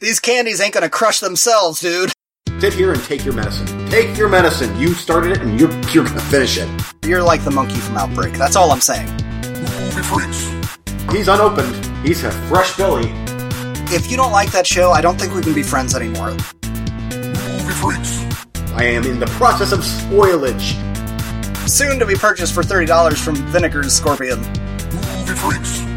These candies ain't gonna crush themselves, dude. Sit here and take your medicine. Take your medicine. You started it and you're, you're gonna finish it. You're like the monkey from Outbreak. That's all I'm saying. He's unopened. He's a fresh Billy. If you don't like that show, I don't think we can be friends anymore. I am in the process of spoilage. Soon to be purchased for $30 from Vinegar's Scorpion. And the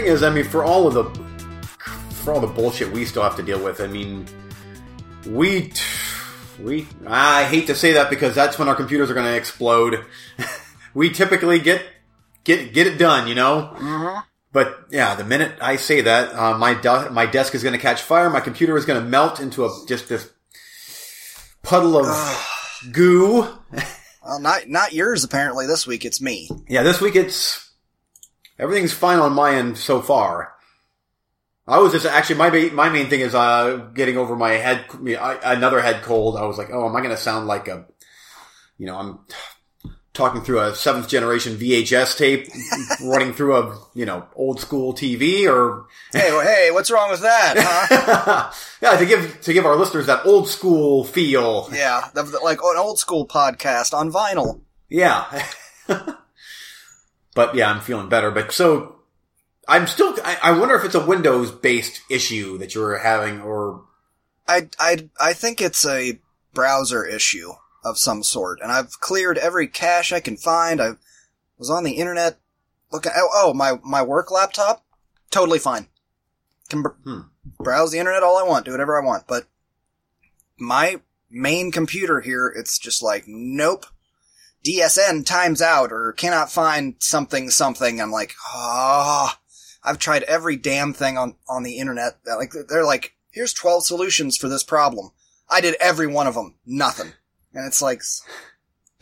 thing is, I mean, for all of the for all the bullshit we still have to deal with, I mean, we we I hate to say that because that's when our computers are going to explode. we typically get get get it done, you know. But yeah, the minute I say that, uh, my de- my desk is going to catch fire. My computer is going to melt into a just this puddle of goo. Well, not not yours apparently this week. It's me. Yeah, this week it's everything's fine on my end so far. I was just actually my ba- my main thing is uh getting over my head another head cold. I was like, oh, am I going to sound like a you know I'm talking through a seventh generation VHS tape, running through a you know old school TV, or Hey, well, hey, what's wrong with that? Huh? yeah to give to give our listeners that old school feel. yeah, like an old school podcast on vinyl. Yeah. But yeah, I'm feeling better. But so I'm still. I, I wonder if it's a Windows based issue that you're having, or I I I think it's a browser issue of some sort, and I've cleared every cache I can find. I was on the internet looking. Oh, oh my my work laptop, totally fine. Can br- Hmm. browse the internet all I want, do whatever I want, but my main computer here, it's just like nope. DSN times out or cannot find something something. I'm like, ah. I've tried every damn thing on, on the internet. Like, they're like, here's 12 solutions for this problem. I did every one of them. Nothing. And it's like,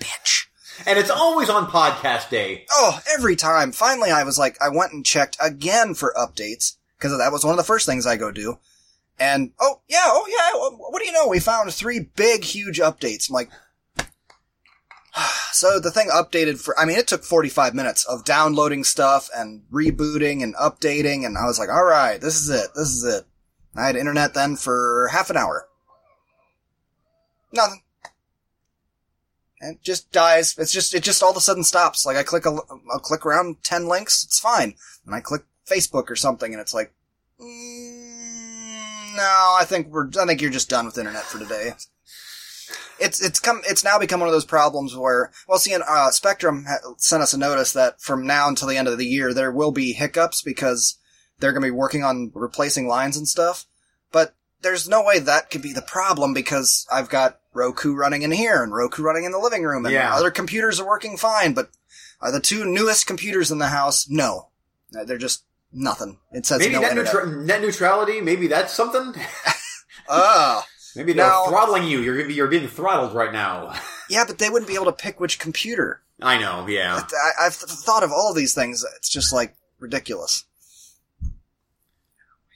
bitch. and it's always on podcast day. Oh, every time. Finally, I was like, I went and checked again for updates because that was one of the first things I go do. And oh yeah, oh yeah. What do you know? We found three big, huge updates. I'm like, so the thing updated for. I mean, it took 45 minutes of downloading stuff and rebooting and updating, and I was like, all right, this is it. This is it. I had internet then for half an hour. Nothing. And it just dies. It's just, it just all of a sudden stops. Like I click a, I'll click around 10 links, it's fine. And I click Facebook or something and it's like, mm, no, I think we're, I think you're just done with internet for today. It's, it's come, it's now become one of those problems where, well, see, uh, Spectrum ha- sent us a notice that from now until the end of the year, there will be hiccups because they're going to be working on replacing lines and stuff. But there's no way that could be the problem because I've got Roku running in here and Roku running in the living room and Yeah. other computers are working fine, but are the two newest computers in the house? No. Uh, They're just nothing. It says Maybe no net, internet. neutra- net neutrality. Maybe that's something. Ah. Maybe they're throttling you. You're you're being throttled right now. yeah, but they wouldn't be able to pick which computer. I know. Yeah. I, I've th- thought of all these things. It's just like ridiculous. Oh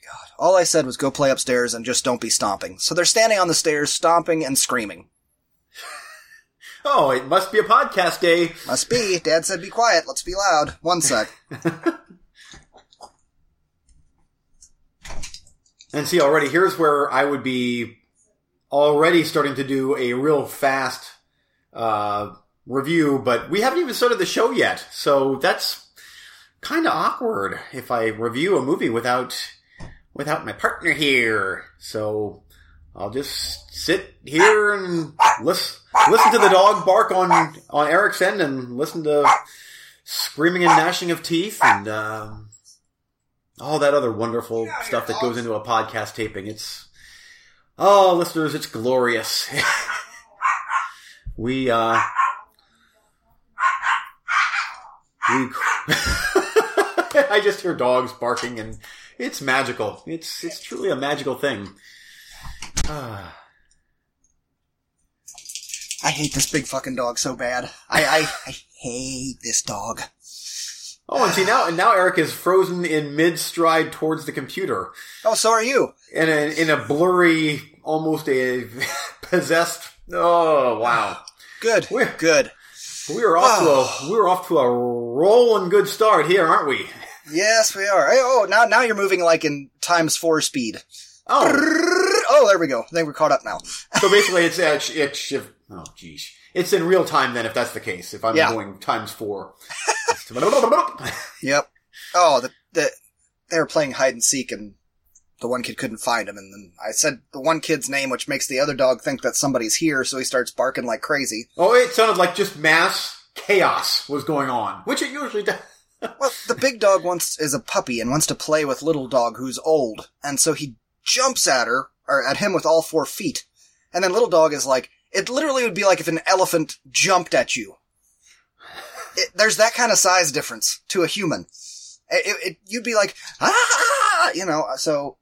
God. All I said was go play upstairs and just don't be stomping. So they're standing on the stairs, stomping and screaming. Oh, it must be a podcast day. Must be. Dad said be quiet. Let's be loud. One sec. And see, already here's where I would be already starting to do a real fast uh, review, but we haven't even started the show yet, so that's kind of awkward if I review a movie without without my partner here. So I'll just sit here and listen listen to the dog bark on on Eric's end, and listen to screaming and gnashing of teeth, and. Um, all that other wonderful stuff that goes into a podcast taping. It's oh, listeners, it's glorious. we uh, we. I just hear dogs barking, and it's magical. It's it's truly a magical thing. Ah. I hate this big fucking dog so bad. I, I, I hate this dog. Oh, and see now, and now Eric is frozen in mid stride towards the computer. Oh, so are you. in a in a blurry, almost a possessed Oh wow. Good. We're- Good. We are off to a we were off to a rolling good start here, aren't we? Yes, we are. Hey, oh, now now you're moving like in times four speed. Oh, Oh, there we go. I think we're caught up now. so basically it's it's, it's oh geez, it's in real time then if that's the case. If I'm Yeah. going times four. Yep. Oh, the, the they were playing hide and seek, and the one kid couldn't find him, and then I said the one kid's name, which makes the other dog think that somebody's here, so he starts barking like crazy. oh, it sounded like just mass chaos was going on, which it usually does. Well, the big dog wants is a puppy and wants to play with little dog who's old, and so he jumps at her or at him with all four feet, and then little dog is like, it literally would be like if an elephant jumped at you. It, there's that kind of size difference to a human. It, it, you'd be like, ah, you know. So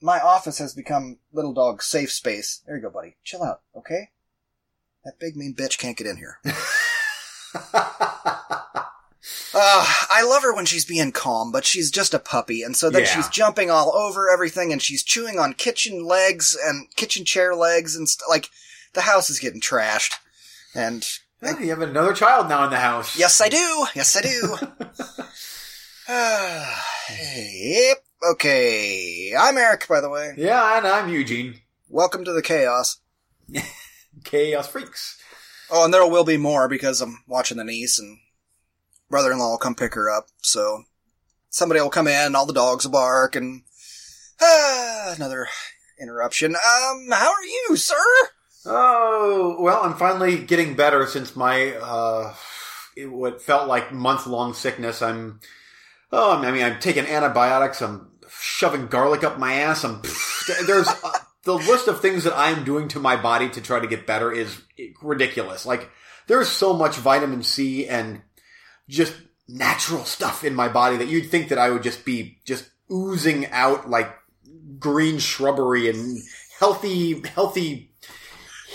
my office has become little dog's safe space. There you go, buddy. Chill out, okay? That big mean bitch can't get in here. Uh, I love her when she's being calm, but she's just a puppy, and so then Yeah. she's jumping all over everything, and she's chewing on kitchen legs and kitchen chair legs, and st- like the house is getting trashed. And Well, you have another child now in the house. yes, I do. Yes, I do. Yep. Okay. I'm Eric, by the way. Yeah, and I'm Eugene. Welcome to the chaos. Chaos Freaks. Oh, and there will be more because I'm watching the niece and brother-in-law will come pick her up. So somebody will come in, all the dogs will bark, and ah, another interruption. Um, how are you, sir? Oh, well, I'm finally getting better since my, uh, it, what felt like month long sickness. I'm, oh, I mean, I'm taking antibiotics. I'm shoving garlic up my ass. I'm, there's, uh, the list of things that I'm doing to my body to try to get better is ridiculous. Like, there's so much vitamin C and just natural stuff in my body that you'd think that I would just be just oozing out like green shrubbery and healthy, healthy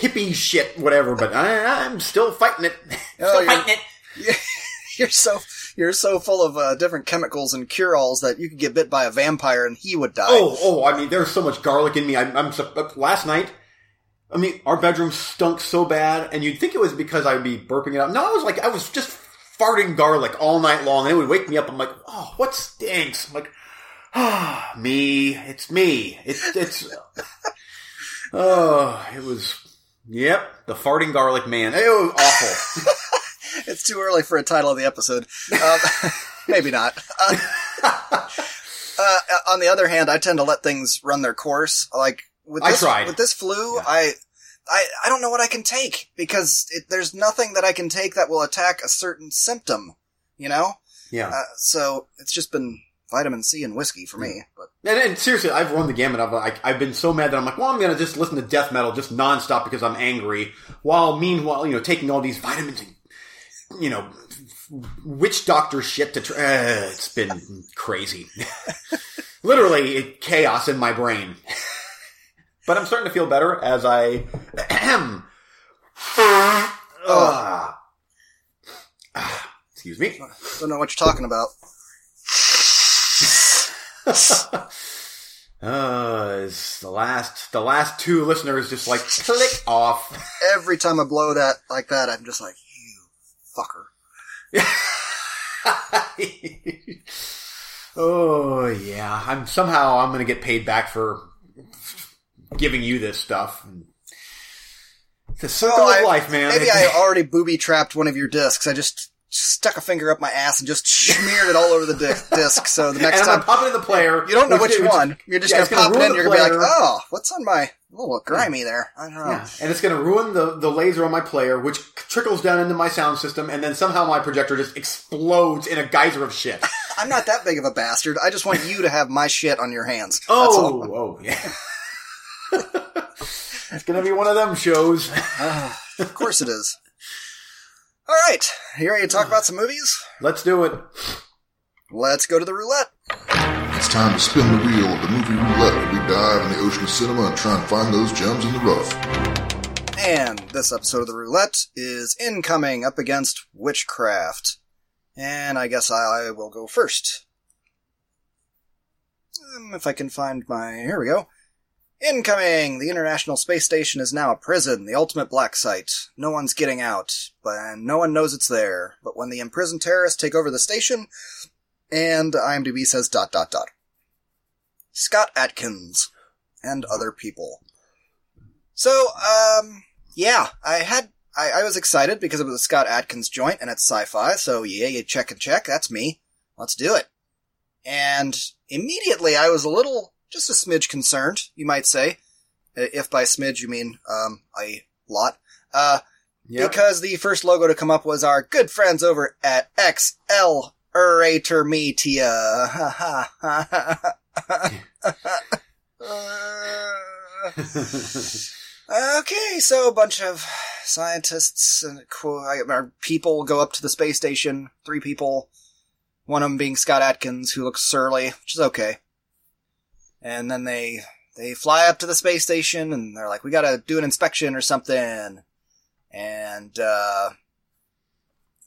hippie shit, whatever. But I, I'm still fighting it. Oh, still you're- fighting it. You're so you're so full of uh, different chemicals and cure-alls that you could get bit by a vampire and he would die. Oh, oh! I mean, there's so much garlic in me. I'm, I'm uh, last night. I mean, our bedroom stunk so bad, and you'd think it was because I'd be burping it out. No, I was like, I was just farting garlic all night long, and it would wake me up. I'm like, oh, what stinks? I'm like, ah, me. It's me. It's it's. oh, it was. Yep, the farting garlic man. It was awful. It's too early for a title of the episode. Um, maybe not. Uh, uh, on the other hand, I tend to let things run their course. Like with I this, tried. with this flu, Yeah. I, I, I don't know what I can take because it, there's nothing that I can take that will attack a certain symptom. You know, yeah. uh, so it's just been vitamin C and whiskey for me. But And, and seriously, I've run the gamut. I've, like, I've been so mad that I'm like, well, I'm going to just listen to death metal just nonstop because I'm angry. While meanwhile, you know, taking all these vitamins and, you know, witch doctor shit to try. Uh, it's been crazy. Literally it, chaos in my brain. but I'm starting to feel better as I. Ah. Excuse me. don't know what you're talking about. Uh, is the last the last two listeners just like click off. Every time I blow that like that, I'm just like, you fucker. oh yeah, I'm somehow I'm gonna get paid back for giving you this stuff. It's a circle Well, of I- life, man. Maybe I already booby trapped one of your discs. I just stuck a finger up my ass and just smeared it all over the di- disc. So the next and I'm time gonna pop it in the player. you don't know which one, you're just yeah, gonna gonna pop it in. You're gonna be like, oh, what's on my a little grimy there? I don't know. Yeah, and it's going to ruin the, the laser on my player, which trickles down into my sound system, and then somehow my projector just explodes in a geyser of shit. I'm not that big of a bastard. I just want you to have my shit on your hands. Oh, oh, yeah. it's going to be one of them shows. Ah, of course it is. All right, you ready to talk about some movies? Let's do it. Let's go to the roulette. It's time to spin the wheel of the movie roulette where we dive in the ocean of cinema and try and find those gems in the rough. And this episode of the roulette is incoming up against witchcraft. And I guess I will go first. Um, if I can find my. Here we go. Incoming! The International Space Station is now a prison, the ultimate black site. No one's getting out, but no one knows it's there. But when the imprisoned terrorists take over the station, and IMDb says dot dot dot. Scott Adkins and other people. So, um, yeah, I had I, I was excited because it was a Scott Adkins joint and it's sci-fi. So yeah, you check and check. That's me. Let's do it. And immediately I was a little, just a smidge concerned, you might say, if by smidge you mean um a lot. Uh, Yep. because the first logo to come up was our good friends over at XL Erator Media. Okay, so a bunch of scientists and people go up to the space station. Three people. One of them being Scott Adkins, who looks surly, which is okay. And then they they fly up to the space station, and they're like, "We gotta do an inspection or something." And uh,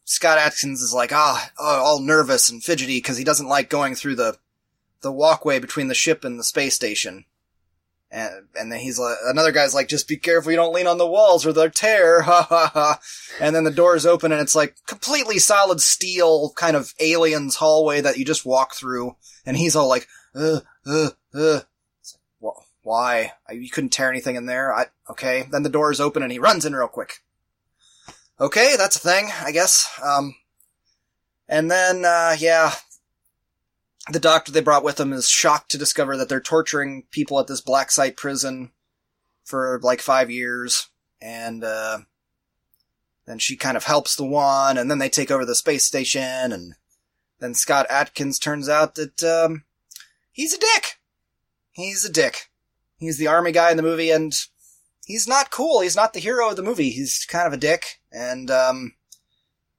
Scott Adkins is like, ah, oh, all nervous and fidgety because he doesn't like going through the the walkway between the ship and the space station. And, and then he's like, another guy's like, just be careful you don't lean on the walls or they'll tear, ha ha ha. And then the doors open and it's like completely solid steel kind of aliens hallway that you just walk through. And he's all like, uh, uh, "Wh- why? I- You couldn't tear anything in there? I, okay. Then the doors open and he runs in real quick. Okay, that's a thing, I guess. Um, and then, uh, yeah, the doctor they brought with them is shocked to discover that they're torturing people at this black site prison for like five years. And, uh, then she kind of helps the one, and then they take over the space station, and then Scott Adkins turns out that, um, he's a dick. He's a dick. He's the army guy in the movie, and he's not cool. He's not the hero of the movie. He's kind of a dick, and, um,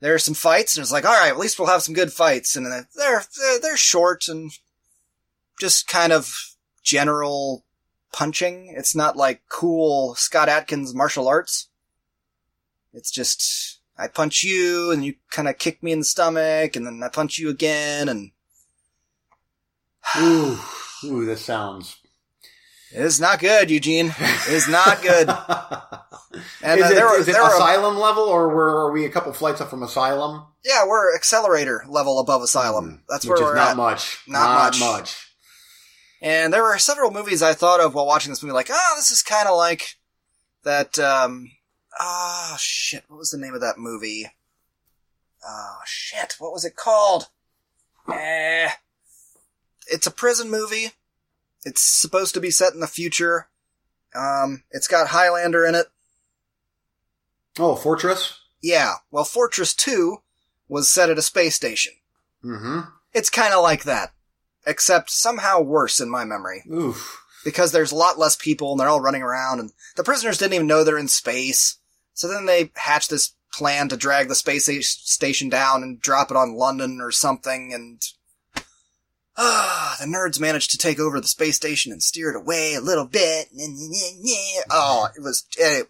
there are some fights, and it's like, all right, at least we'll have some good fights, and they're they're, short and just kind of general punching. It's not like cool Scott Adkins martial arts. It's just I punch you, and you kind of kick me in the stomach, and then I punch you again, and Ooh, ooh, this sounds. it's not good, Eugene. It's not good. And is uh, it, there is it there were asylum level, or were, are we a couple flights up from asylum? yeah, we're accelerator level above asylum. That's Hmm. Which where is we're not at. much. Not much. And there were several movies I thought of while watching this movie, like, oh, this is kind of like that, um, oh, shit, what was the name of that movie? Oh, shit, what was it called? Eh. It's a prison movie. It's supposed to be set in the future. Um, it's got Highlander in it. Oh, Fortress. Yeah, well, Fortress 2 was set at a space station. Mm-hmm. It's kind of like that. Except somehow worse in my memory. Oof. because there's a lot less people and they're all running around and the prisoners didn't even know they're in space. So then they hatch this plan to drag the space station down and drop it on London or something and ah, the nerds managed to take over the space station and steer it away a little bit. Oh, it was eh,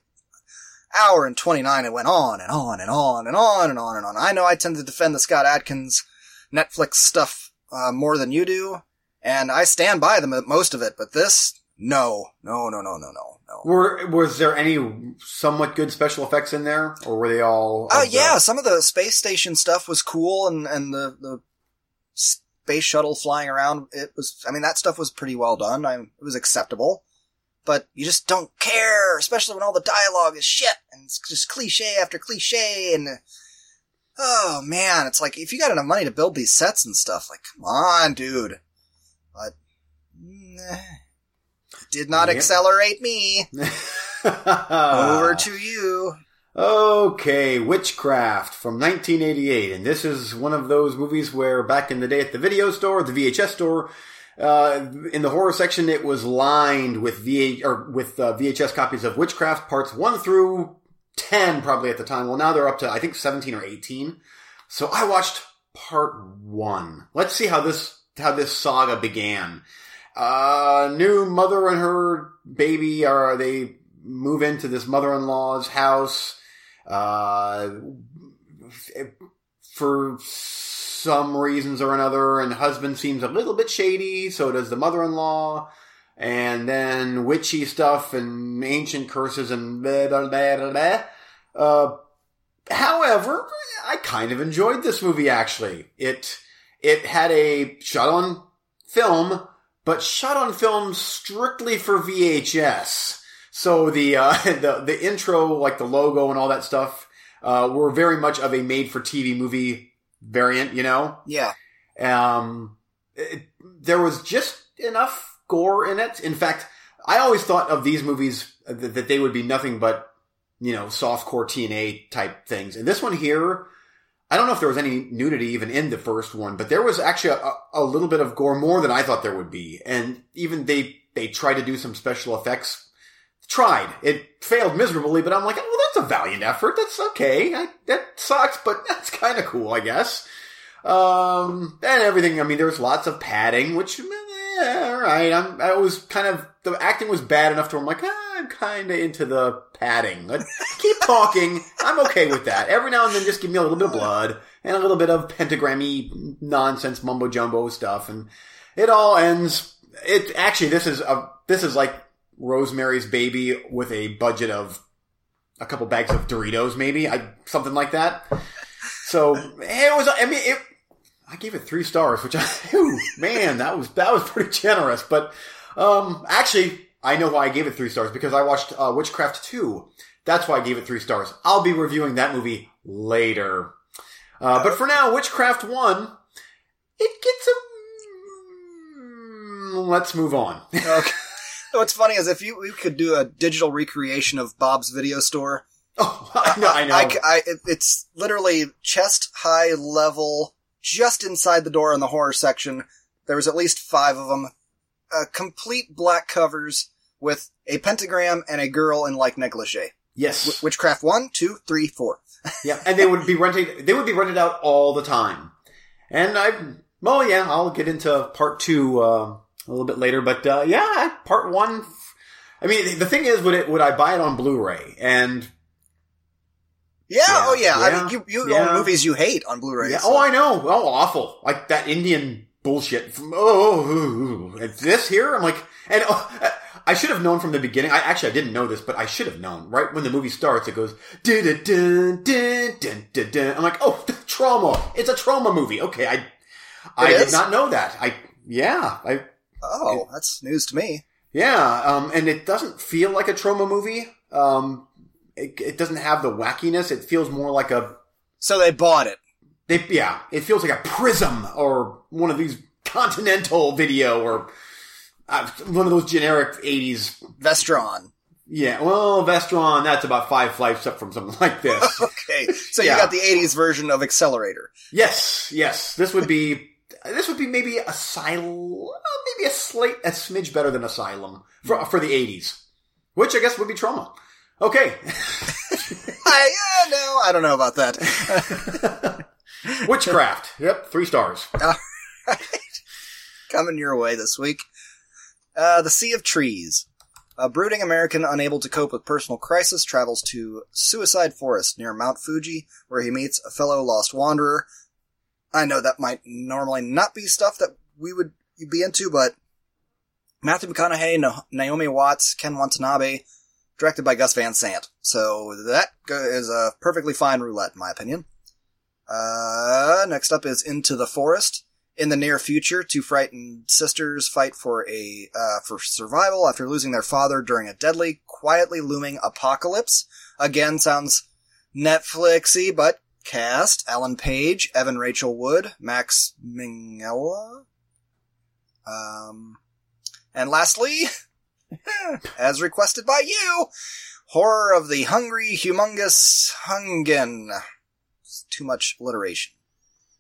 hour and 29 it went on and on and on and on and on and on. I know I tend to defend the Scott Adkins Netflix stuff uh, more than you do and I stand by them most of it, but this, no, no, no, no, no, no, no. Were was there any somewhat good special effects in there, or were they all? Oh the- yeah, some of the space station stuff was cool, and and the the space shuttle flying around, it was. I mean, that stuff was pretty well done. I it was acceptable, but you just don't care, especially when all the dialogue is shit and it's just cliche after cliche, and oh man, it's like if you got enough money to build these sets and stuff, like come on, dude. But eh, nah, did not Yep. accelerate me. Over to you. Okay, Witchcraft from 1988, and this is one of those movies where back in the day at the video store, the VHS store, uh, in the horror section, it was lined with VH or with uh, VHS copies of Witchcraft parts one through ten, probably at the time. Well, now they're up to I think 17 or 18. So I watched part one. Let's see how this how this saga began. Uh, new mother and her baby are they move into this mother-in-law's house. Uh, for some reasons or another, and the husband seems a little bit shady. So does the mother-in-law. and then witchy stuff and ancient curses and blah blah blah. blah. Uh, however, I kind of enjoyed this movie actually. It it had a shot on film, but shot on film strictly for VHS. So the uh, the the intro, like the logo and all that stuff, uh, were very much of a made for TV movie variant. You know, Yeah. um, it, there was just enough gore in it. In fact, I always thought of these movies that, that they would be nothing but, you know, softcore TNA type things. And this one here, I don't know if there was any nudity even in the first one, but there was actually a, a little bit of gore more than I thought there would be. And even they, they tried to do some special effects. Tried. It failed miserably, but I'm like, oh, that's a valiant effort. That's okay. I, that sucks, but that's kind of cool, I guess. Um, and everything. I mean, there was lots of padding, which, yeah, all right. I'm, I was kind of, the acting was bad enough to where I'm like, ah, I'm kind of into the padding. Keep talking. I'm okay with that. Every now and then just give me a little bit of blood and a little bit of pentagrammy nonsense mumbo jumbo stuff. And it all ends. It actually, this is a, this is like Rosemary's Baby with a budget of a couple bags of Doritos, maybe. I, something like that. So it was. I mean, it. I gave it three stars, which I, whew, man, that was that was pretty generous. But um, actually, I know why I gave it three stars because I watched uh, Witchcraft two. That's why I gave it three stars. I'll be reviewing that movie later. Uh, but for now, Witchcraft one, it gets a. mm, Let's move on. Okay. What's funny is if you, you could do a digital recreation of Bob's video store, oh, I know. I know. I I- it- it's literally chest high level, just inside the door in the horror section. There was at least five of them. Uh, complete black covers with a pentagram and a girl in like negligee. yes. Wi- Witchcraft one, two, three, four. Yeah, and they would be rented. They would be rented out all the time. And I, well, yeah, I'll get into part two uh, a little bit later. But uh, yeah, part one. I mean, the thing is, would it would I buy it on Blu-ray? And Yeah, Yeah, oh yeah. I mean, you, you yeah. own movies you hate on Blu-ray. yeah, so- oh, I know, oh, awful, like that Indian bullshit. From, oh, ooh, ooh. It's this here, I'm like, and oh, I should have known from the beginning. I actually I didn't know this, but I should have known. Right when the movie starts, it goes dun dun dun dun dun dun. dun. I'm like, oh, Troma. It's a Troma movie. Okay, I I It did not know that. I yeah, I Oh, that's news to me. yeah, um, and it doesn't feel like a Troma movie. Um, it, it doesn't have the wackiness. It feels more like a So they bought it. they, yeah, it feels like a Prism or one of these Continental video or uh, one of those generic '80s. Vestron. Yeah, well, Vestron, that's about five flights up from something like this. Okay, so Yeah. you got the '80s version of Accelerator. yes, yes, this would be this would be maybe Asylum, maybe a slate a smidge better than Asylum for for the '80s, which I guess would be Troma. Okay, I uh, no, I don't know about that. Witchcraft. Yep, three stars. Coming your way this week. Uh, the Sea of Trees. A brooding American unable to cope with personal crisis travels to Suicide Forest near Mount Fuji, where he meets a fellow lost wanderer. I know that might normally not be stuff that we would be into, but Matthew McConaughey, Naomi Watts, Ken Watanabe, directed by Gus Van Sant. So that is a perfectly fine roulette, in my opinion. Uh, next up is Into the Forest. In the near future, two frightened sisters fight for a uh, for survival after losing their father during a deadly, quietly looming apocalypse. Again, sounds Netflixy, but cast: Ellen Page, Evan Rachel Wood, Max Minghella. Um, and lastly, as requested by you, horror of the hungry, humongous Hungen. It's too much alliteration.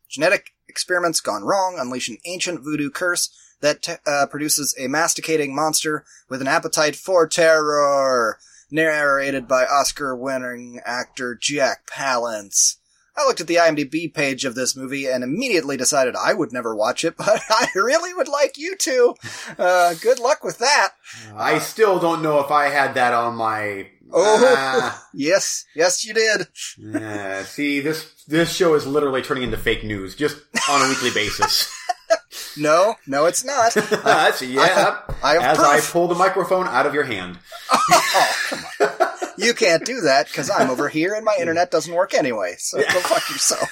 Genetic experiments gone wrong unleash an ancient voodoo curse that uh, produces a masticating monster with an appetite for terror. Narrated by Oscar-winning actor Jack Palance. I looked at the IMDb page of this movie and immediately decided I would never watch it, but I really would like you to. Uh, good luck with that. I still don't know if I had that on my. Oh. Ah. Yes, yes, you did. Yeah, see, this this show is literally turning into fake news just on a weekly basis. No, no, it's not. That's yeah. I have As proof. I pull the microphone out of your hand. oh, come on. You can't do that because I'm over here and my internet doesn't work anyway. So go fuck yourself.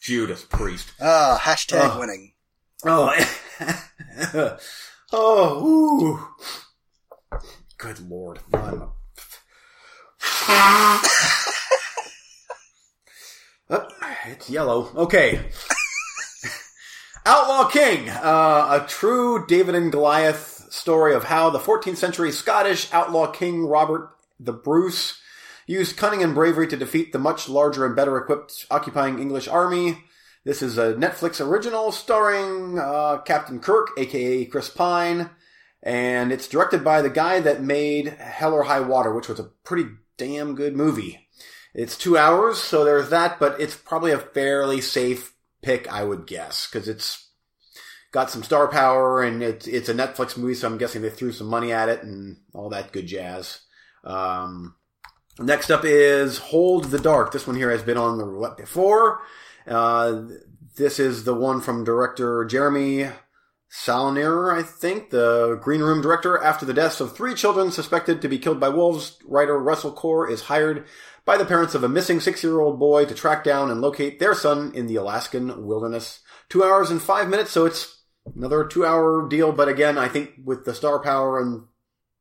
Judas Priest. Ah, hashtag Oh. winning. Oh, oh, ooh. Good lord. I'm Oh, it's yellow. Okay. Outlaw King, uh, a true David and Goliath story of how the 14th century Scottish outlaw king Robert the Bruce used cunning and bravery to defeat the much larger and better equipped occupying English army. This is a Netflix original starring uh, Captain Kirk, aka Chris Pine, and it's directed by the guy that made Hell or High Water, which was a pretty damn good movie. It's two hours, so there's that, but it's probably a fairly safe pick, I would guess, because it's got some star power and it's it's a Netflix movie, so I'm guessing they threw some money at it and all that good jazz. Um, next up is Hold the Dark. This one here has been on the roulette before. Uh, this is the one from director Jeremy Saulnier, I think, the Green Room director. After the deaths of three children suspected to be killed by wolves, writer Russell Core is hired by the parents of a missing six-year-old boy to track down and locate their son in the Alaskan wilderness. Two hours and five minutes, so it's another two-hour deal. But again, I think with the star power and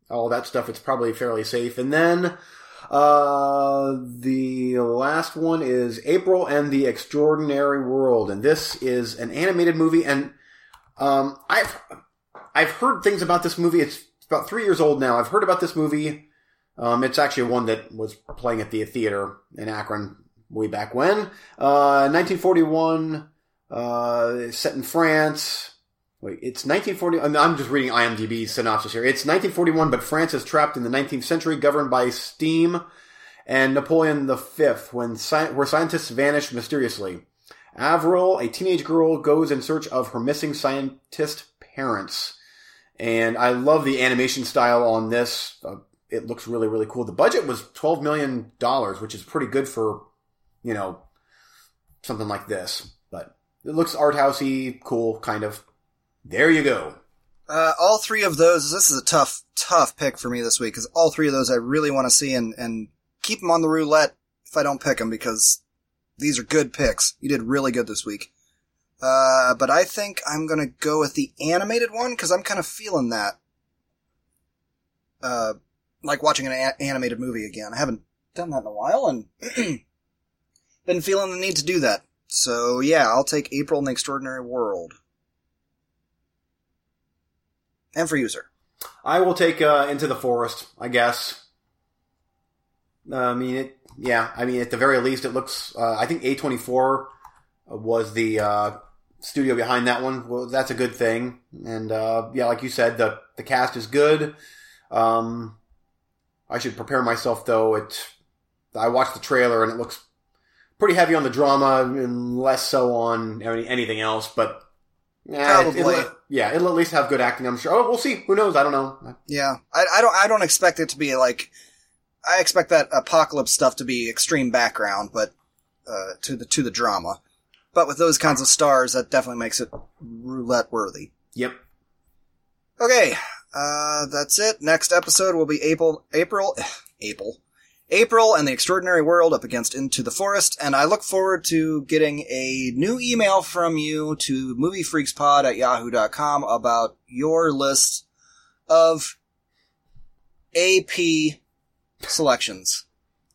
all that stuff, it's probably fairly safe. And then uh, the last one is April and the Extraordinary World, and this is an animated movie. And um, I've I've heard things about this movie. It's about three years old now. I've heard about this movie. Um, it's actually one that was playing at the theater in Akron way back when. Uh, 1941, uh, set in France. Wait, it's 1940. I'm- just reading IMDb synopsis here. It's 1941, but France is trapped in the 19th century, governed by steam and Napoleon V, when sci- where scientists vanish mysteriously. Avril, a teenage girl, goes in search of her missing scientist parents. And I love the animation style on this. Uh, it looks really, really cool. The budget was $12 million, which is pretty good for, you know, something like this. But it looks art housey, cool, kind of. There you go. Uh, all three of those, this is a tough, tough pick for me this week because all three of those I really want to see and, and keep them on the roulette if I don't pick them because these are good picks. You did really good this week. Uh, but I think I'm gonna go with the animated one because I'm kind of feeling that. Uh, like watching an a- animated movie again. I haven't done that in a while and been feeling the need to do that. So yeah, I'll take April in the Extraordinary World. And for user. I will take uh, Into the Forest, I guess. Uh, I mean, it. Yeah, I mean, at the very least, it looks. Uh, I think A24 was the uh, studio behind that one. Well, that's a good thing. And uh, yeah, like you said, the the cast is good. Um, I should prepare myself though. It. I watched the trailer and it looks pretty heavy on the drama and less so on any, anything else. But yeah, it- Probably. it'll- yeah, it'll at least have good acting. I'm sure. Oh, we'll see. Who knows? I don't know. Yeah, I, I don't. I don't expect it to be like. I expect that apocalypse stuff to be extreme background, but uh, to the to the drama. But with those kinds of stars, that definitely makes it roulette worthy. Yep. Okay, uh, that's it. Next episode will be April, April, April, April, and the Extraordinary World up against Into the Forest. And I look forward to getting a new email from you to moviefreakspod at yahoo.com about your list of AP selections.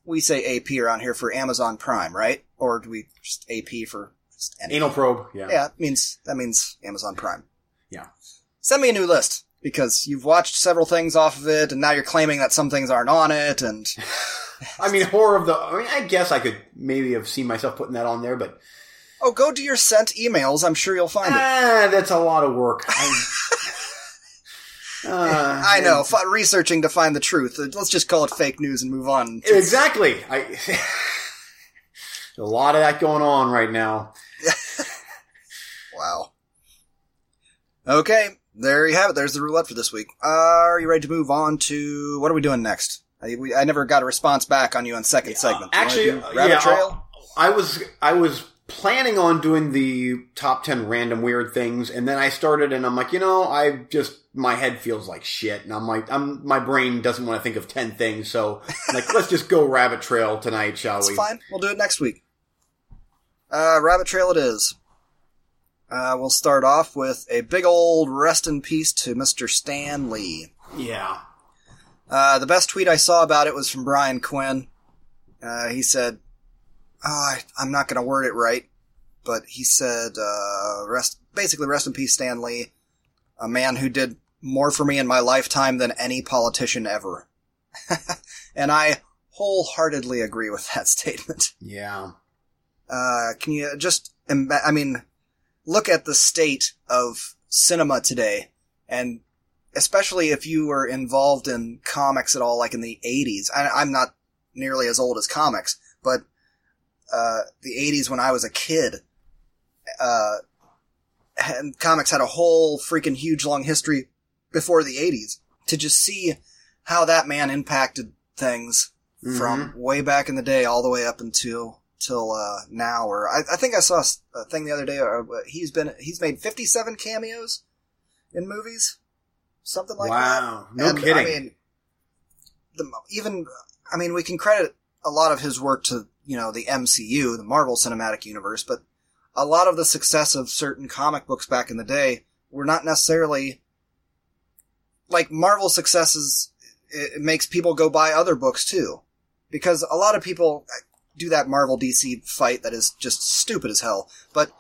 We say AP around here for Amazon Prime, right? Or do we just AP for just any? Anal probe. Yeah. Yeah, it means that means Amazon Prime. Yeah. Send me a new list because you've watched several things off of it, and now you're claiming that some things aren't on it. And I mean, horror of the. I mean, I guess I could maybe have seen myself putting that on there, but oh, go to your sent emails. I'm sure you'll find it. ah, that's a lot of work. I, Uh, I know. F- researching to find the truth. Uh, Let's just call it fake news and move on. Exactly. I. a lot of that going on right now. Wow. Okay, there you have it. There's the roulette for this week. Uh, are you ready to move on to what are we doing next? I we, I never got a response back on you on second segment. Wanna Actually, uh, Rabbit yeah, Trail. I was I was planning on doing the top ten random weird things, and then I started, and I'm like, you know, I just my head feels like shit, and I'm like, I'm my brain doesn't want to think of ten things, so like, let's just go rabbit trail tonight, shall It's we? fine. We'll do it next week. Uh, Rabbit Trail it is. Uh, we'll start off with a big old rest in peace to Mr. Stan Lee. Yeah, Uh, the best tweet I saw about it was from Brian Quinn. Uh, he said, oh, I, I'm not going to word it right, but he said, uh, rest, basically rest in peace, Stan Lee, a man who did more for me in my lifetime than any politician ever. and I wholeheartedly agree with that statement. yeah, Uh, can you just, ima- I mean, look at the state of cinema today, and especially if you were involved in comics at all, like in the 80s. I, I'm not nearly as old as comics, but, uh, the 80s when I was a kid, uh, and comics had a whole freaking huge long history before the 80s. To just see how that man impacted things from way back in the day all the way up until till uh, now. Or I, I think I saw a thing the other day. Uh, he's been he's made fifty seven cameos in movies, something like that. wow, no And, kidding. I mean, the even I mean we can credit a lot of his work to you know the MCU, the Marvel Cinematic Universe, but a lot of the success of certain comic books back in the day were not necessarily like Marvel successes. It, makes people go buy other books too, because a lot of people do that Marvel DC fight that is just stupid as hell. But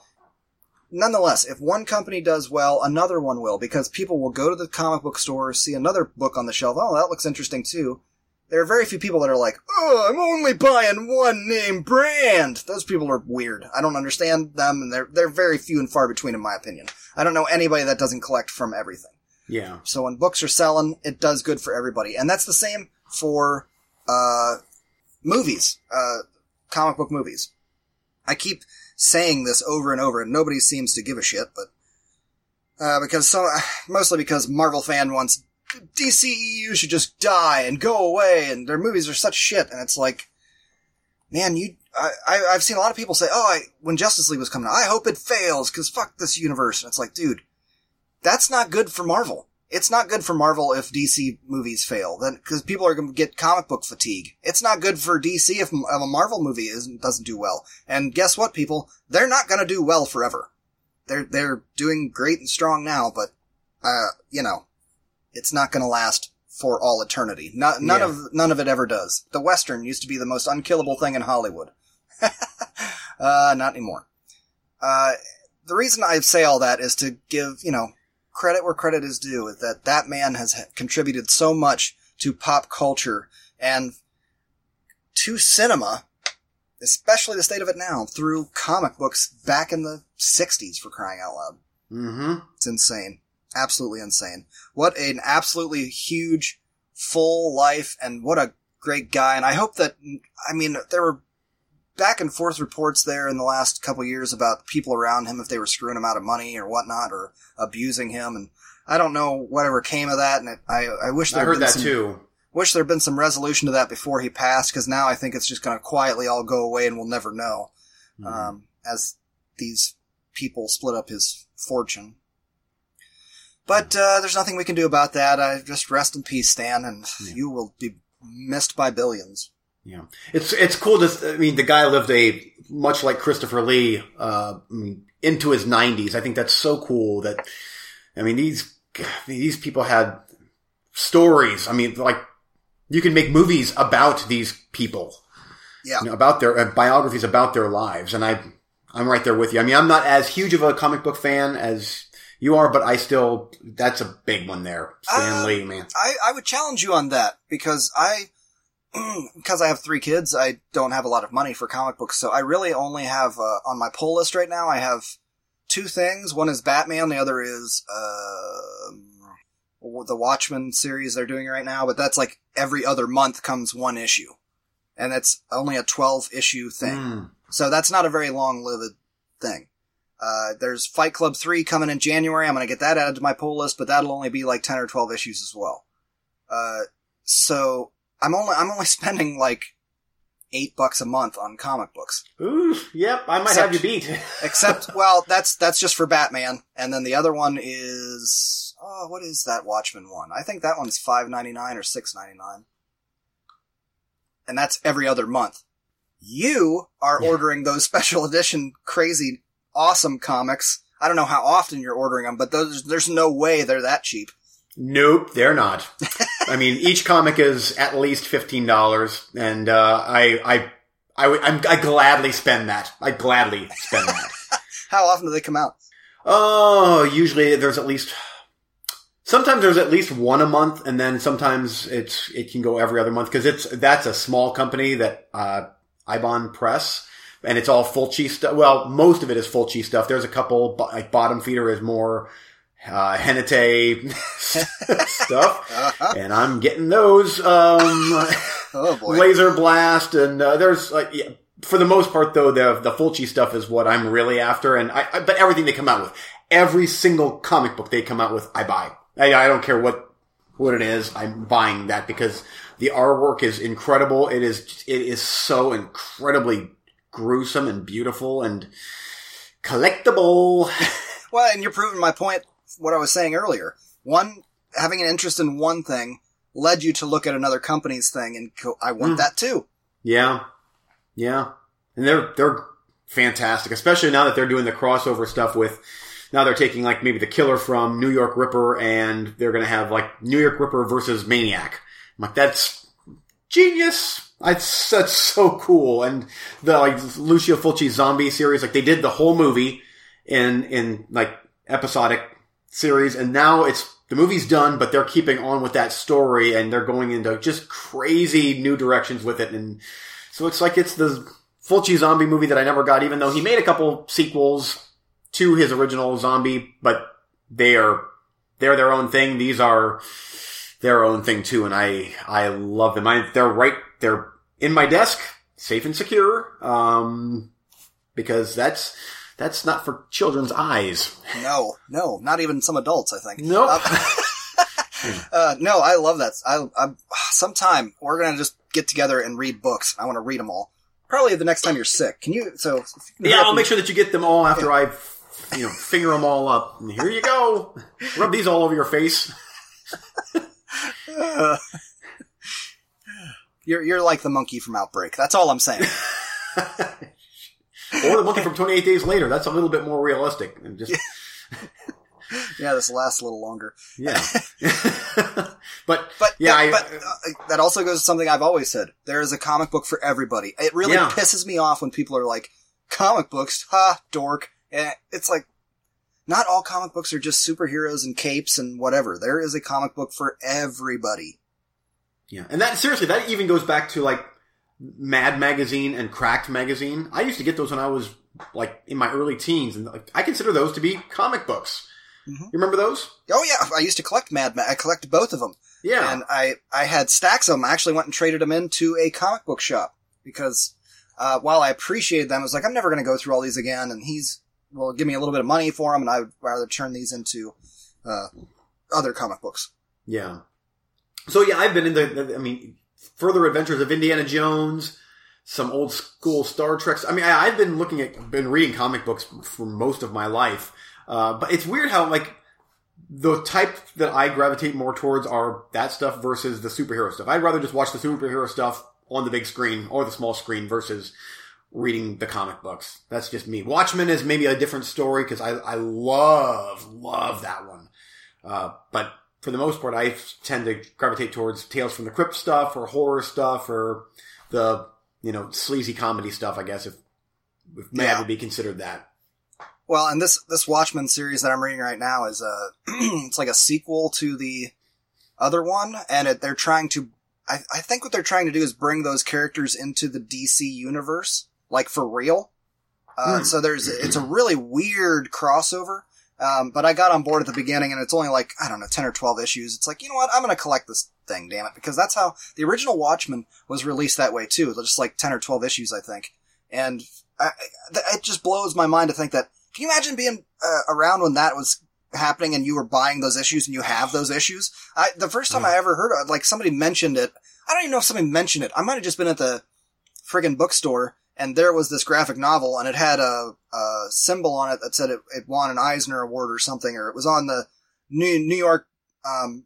nonetheless, if one company does well, another one will, because people will go to the comic book store, see another book on the shelf. Oh, that looks interesting too. There are very few people that are like, oh, I'm only buying one name brand. Those people are weird. I don't understand them, and they're they're very few and far between, in my opinion. I don't know anybody that doesn't collect from everything. yeah, So when books are selling, it does good for everybody. And that's the same for, uh, movies, uh, comic book movies. I keep saying this over and over and nobody seems to give a shit, but, uh, because so, mostly because Marvel fan wants DCEU should just die and go away and their movies are such shit. And it's like, man, you, I, I've seen a lot of people say, oh, I, when Justice League was coming out, I hope it fails because fuck this universe. And it's like, dude, that's not good for Marvel. It's not good for Marvel if DC movies fail, then because people are going to get comic book fatigue. It's not good for DC if, if a Marvel movie doesn't do well. And guess what, people? They're not going to do well forever. They're they're doing great and strong now, but uh, you know, it's not going to last for all eternity. Not, none Yeah. of none of it ever does. The Western used to be the most unkillable thing in Hollywood. uh, not anymore. Uh, the reason I say all that is to give, you know, credit where credit is due, is that that man has contributed so much to pop culture and to cinema, especially the state of it now, through comic books back in the 60s for crying out loud. mm-hmm. It's insane. Absolutely insane. What an absolutely huge, full life, and what a great guy. And I hope that, I mean, there were back and forth reports there in the last couple years about people around him if they were screwing him out of money or whatnot or abusing him. And I don't know whatever came of that. And it, I, I wish I there heard been that some, too. Wish there had been some resolution to that before he passed, because now I think it's just going to quietly all go away and we'll never know Mhm. um, as these people split up his fortune. But uh, there's nothing we can do about that. I just rest in peace, Stan, and Yeah. you will be missed by billions. Yeah, it's it's cool to. I mean, the guy lived a much like Christopher Lee, uh, into his nineties. I think that's so cool. That I mean, these these people had stories. I mean, like you can make movies about these people. Yeah. you know, about their uh, biographies about their lives, and I I'm right there with you. I mean, I'm not as huge of a comic book fan as you are, but I still that's a big one there. Stan Uh, Lee, man. I, I would challenge you on that because I, because I have three kids, I don't have a lot of money for comic books, so I really only have uh, on my pull list right now. I have two things. One is Batman. The other is uh, the Watchmen series they're doing right now. But that's like every other month comes one issue, and that's only a twelve issue thing. Mm. So that's not a very long lived thing. Uh, there's Fight Club 3 coming in January. I'm going to get that added to my pull list, but that'll only be like 10 or 12 issues as well. Uh, so I'm only I'm only spending like eight bucks a month on comic books. Ooh, yep, I might Except- have you beat. Except, well, that's that's just for Batman, and then the other one is oh, what is that Watchmen one? I think that one's five ninety nine or six ninety nine, and that's every other month. You are Yeah. ordering those special edition, crazy, awesome comics. I don't know how often you're ordering them, but those there's no way they're that cheap. Nope, they're not. I mean, each comic is at least fifteen dollars, and uh, I, I, I, I'm, I gladly spend that. I gladly spend that. How often do they come out? oh, usually there's at least. Sometimes there's at least one a month, and then sometimes it's it can go every other month because it's that's a small company that uh, Ibon Press, and it's all Fulci stuff. Well, most of it is Fulci stuff. There's a couple like Bottom Feeder is more uh, Henate stuff, Uh-huh. and I'm getting those. Um, Oh boy. Laser Blast, and uh, there's like yeah, for the most part though the the Fulci stuff is what I'm really after, and I, I but everything they come out with, every single comic book they come out with, I buy. I, I don't care what what it is, I'm buying that because the artwork is incredible. It is it is so incredibly gruesome and beautiful and collectible. Well, and you're proving my point, what I was saying earlier. One, having an interest in one thing led you to look at another company's thing and go, I want Hmm. that too. Yeah, yeah, and they're they're fantastic, especially now that they're doing the crossover stuff with. Now they're taking like maybe the killer from New York Ripper, and they're gonna have like New York Ripper versus Maniac. I'm like, that's genius. That's that's so cool. And the like Lucio Fulci zombie series, like they did the whole movie in in like episodic series, and now it's the movie's done, but they're keeping on with that story, and they're going into just crazy new directions with it, and so it's like it's the Fulci zombie movie that I never got, even though he made a couple sequels to his original zombie, but they are they're their own thing. These are their own thing too, and I I love them. I, they're right they're in my desk, safe and secure, um, because that's that's not for children's eyes. No, no, not even some adults, I think. Nope. Uh, uh, no, I love that. I, I, sometime we're gonna just get together and read books. I want to read them all. Probably the next time you're sick. Can you, so. Yeah, I'll make sure that you get them all after I, you know, finger them all up. And here you go. Rub these all over your face. Uh, you're, you're like the monkey from Outbreak. That's all I'm saying. or the monkey from 28 Days Later. That's a little bit more realistic. And just, yeah, this lasts a little longer. yeah. but, But Yeah, that, I- but uh, that also goes to something I've always said. There is a comic book for everybody. It really Yeah. pisses me off when people are like, "Comic books, ha, dork." And it's like, not all comic books are just superheroes and capes and whatever. There is a comic book for everybody. Yeah. And that, seriously, that even goes back to like Mad Magazine and Cracked Magazine. I used to get those when I was like in my early teens. And like, I consider those to be comic books. Mhm. You remember those? Oh yeah, I used to collect Mad Ma- I collected both of them, Yeah. and I I had stacks of them. I actually went and traded them into a comic book shop because uh, while I appreciated them, I was like, I'm never going to go through all these again. And he's will give me a little bit of money for them, and I would rather turn these into uh, other comic books. Yeah. So yeah, I've been in the, the- I mean, further adventures of Indiana Jones, some old school Star Treks. I mean, I, I've been looking at, been reading comic books for most of my life. Uh, but it's weird how like the type that I gravitate more towards are that stuff versus the superhero stuff. I'd rather just watch the superhero stuff on the big screen or the small screen versus reading the comic books. That's just me. Watchmen is maybe a different story because I, I love, love that one. Uh, but for the most part, I tend to gravitate towards Tales from the Crypt stuff or horror stuff or the, you know, sleazy comedy stuff, I guess, if, if Mad Yeah. would be considered that. Well, and this this Watchmen series that I'm reading right now is a it's like a sequel to the other one, and it, they're trying to. I, I think what they're trying to do is bring those characters into the DC universe, like for real. Uh, Hmm. So there's it's a really weird crossover. Um, but I got on board at the beginning, and it's only like I don't know ten or twelve issues. It's like you know what, I'm going to collect this thing, damn it, because that's how the original Watchmen was released that way too. Just like ten or twelve issues, I think, and I, it just blows my mind to think that. Can you imagine being uh, around when that was happening and you were buying those issues and you have those issues? I, the first time I ever heard of it, like somebody mentioned it I don't even know if somebody mentioned it. I might have just been at the friggin' bookstore and there was this graphic novel and it had a, a symbol on it that said it, it won an Eisner Award or something, or it was on the New, New York, um,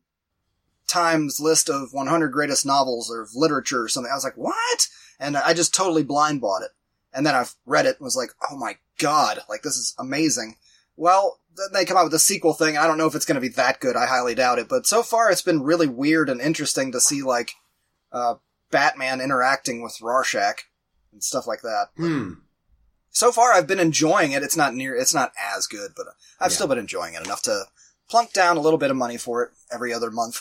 Times list of 100 greatest novels or literature or something. I was like, what? And I just totally blind bought it. And then I read it and was like, oh my god, like this is amazing. Well, then they come out with a sequel thing. I don't know if it's going to be that good. I highly doubt it. But so far, it's been really weird and interesting to see like uh, Batman interacting with Rorschach and stuff like that. Hmm. So far, I've been enjoying it. It's not near, it's not as good, but I've Yeah. still been enjoying it enough to plunk down a little bit of money for it every other month.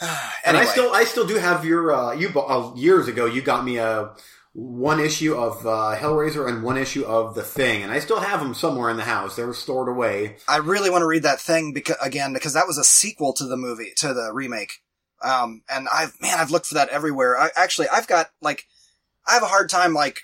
And I still, I still do have your, uh, you, uh, years ago, you got me a, one issue of, uh, Hellraiser and one issue of The Thing, and I still have them somewhere in the house. They were stored away. I really want to read that thing because again because that was a sequel to the movie to the remake. Um, and I've man, I've looked for that everywhere. I actually I've got like I have a hard time like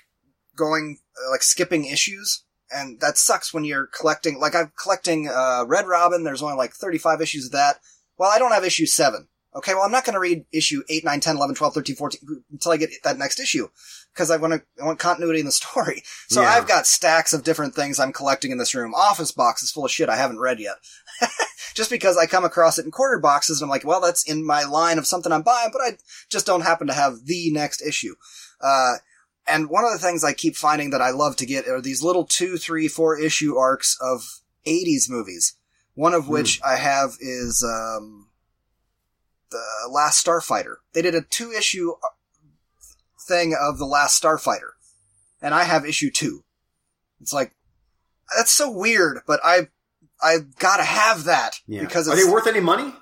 going uh, like skipping issues, and that sucks when you're collecting. Like I'm collecting uh, Red Robin. There's only like 35 issues of that. Well, I don't have issue seven. Okay, well I'm not going to read issue 8, 9, 10, 11, 12, 13, 14 until I get that next issue because I want to I want continuity in the story. So Yeah. I've got stacks of different things I'm collecting in this room. Office boxes full of shit I haven't read yet. just because I come across it in quarter boxes and I'm like, well, that's in my line of something I'm buying, but I just don't happen to have the next issue. Uh, and one of the things I keep finding that I love to get are these little two, three, four issue arcs of 80s movies. One of which I have is, um, the Last Starfighter. They did a two issue thing of the Last Starfighter. And I have issue two. It's like, that's so weird, but I, I've gotta have that Yeah. because Are they worth any money?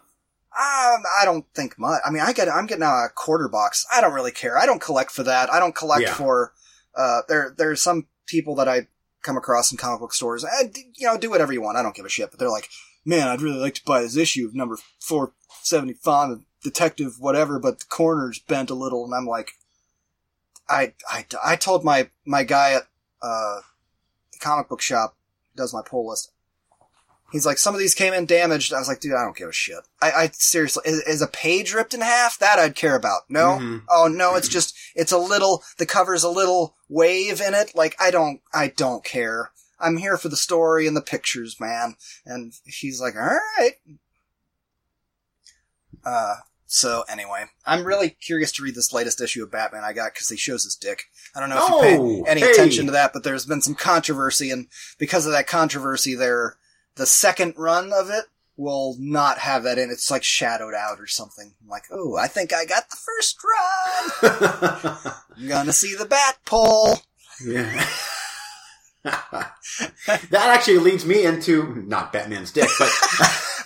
Um, I don't think much. I mean, I get, I'm getting a quarter box. I don't really care. I don't collect for that. I don't collect Yeah. for, uh, there, there's some people that I come across in comic book stores. Eh, d- you know, do whatever you want. I don't give a shit. But they're like, man, I'd really like to buy this issue of number 475 of Detective whatever, but the corner's bent a little. And I'm like, I, I, I told my, my guy at, uh, the comic book shop, does my pull list, He's like, some of these came in damaged. I was like, dude, I don't give a shit. I, I seriously, is, is a page ripped in half? That I'd care about. No? Mhm. Oh no, it's just, it's a little, the cover's a little wave in it. Like, I don't, I don't care. I'm here for the story and the pictures, man. And he's like, alright. Uh, so anyway, I'm really curious to read this latest issue of Batman I got because he shows his dick. I don't know if you Oh, pay any hey. attention to that, but there's been some controversy, and because of that controversy, there the second run of it will not have that in. It's like shadowed out or something. I'm like, oh, I think I got the first run. I'm gonna see the bat pole. yeah. that actually leads me into not Batman's dick, but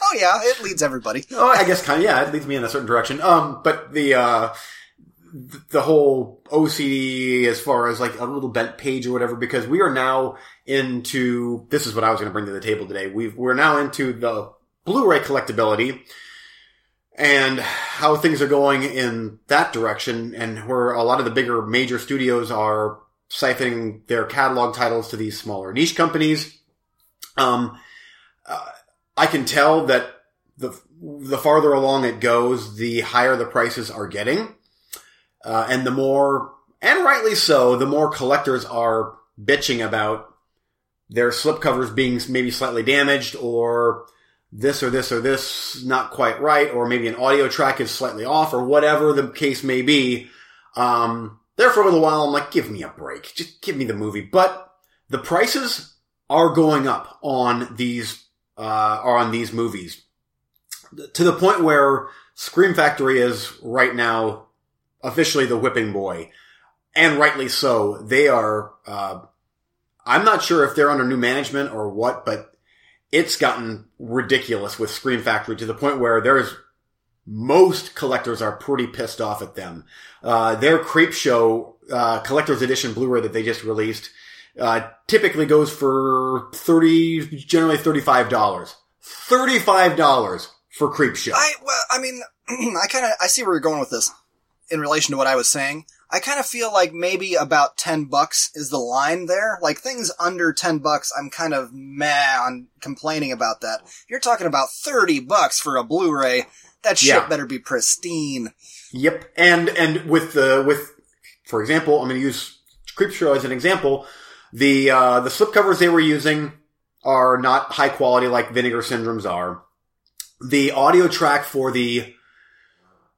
Oh yeah, it leads everybody. oh, I guess kind of yeah, it leads me in a certain direction. Um, but the uh, the whole OCD as far as like a little bent page or whatever, because we are now into this is what I was going to bring to the table today. We've we're now into the Blu-ray collectability and how things are going in that direction, and where a lot of the bigger major studios are siphoning their catalog titles to these smaller niche companies. Um, uh, I can tell that the the farther along it goes, the higher the prices are getting, uh, and the more, and rightly so, the more collectors are bitching about their slipcovers being maybe slightly damaged or this or this or this not quite right, or maybe an audio track is slightly off, or whatever the case may be. Um, there for a little while, I'm like, give me a break. Just give me the movie. But the prices are going up on these, uh, are on these movies to the point where Scream Factory is right now officially the whipping boy. And rightly so. They are, uh, I'm not sure if they're under new management or what, but it's gotten ridiculous with Scream Factory to the point where there's most collectors are pretty pissed off at them. Uh, their Creepshow uh, collector's edition Blu-ray that they just released uh, typically goes for thirty, generally thirty-five dollars. Thirty-five dollars for Creepshow. I well, I mean, I kind of I see where you're going with this in relation to what I was saying. I kind of feel like maybe about ten bucks is the line there. Like things under ten bucks, I'm kind of meh on complaining about that. You're talking about thirty bucks for a Blu-ray. That shit Yeah. better be pristine. Yep, and and with the with, for example, I'm going to use Creepshow as an example. The uh, the slipcovers they were using are not high quality like Vinegar Syndromes are. The audio track for the,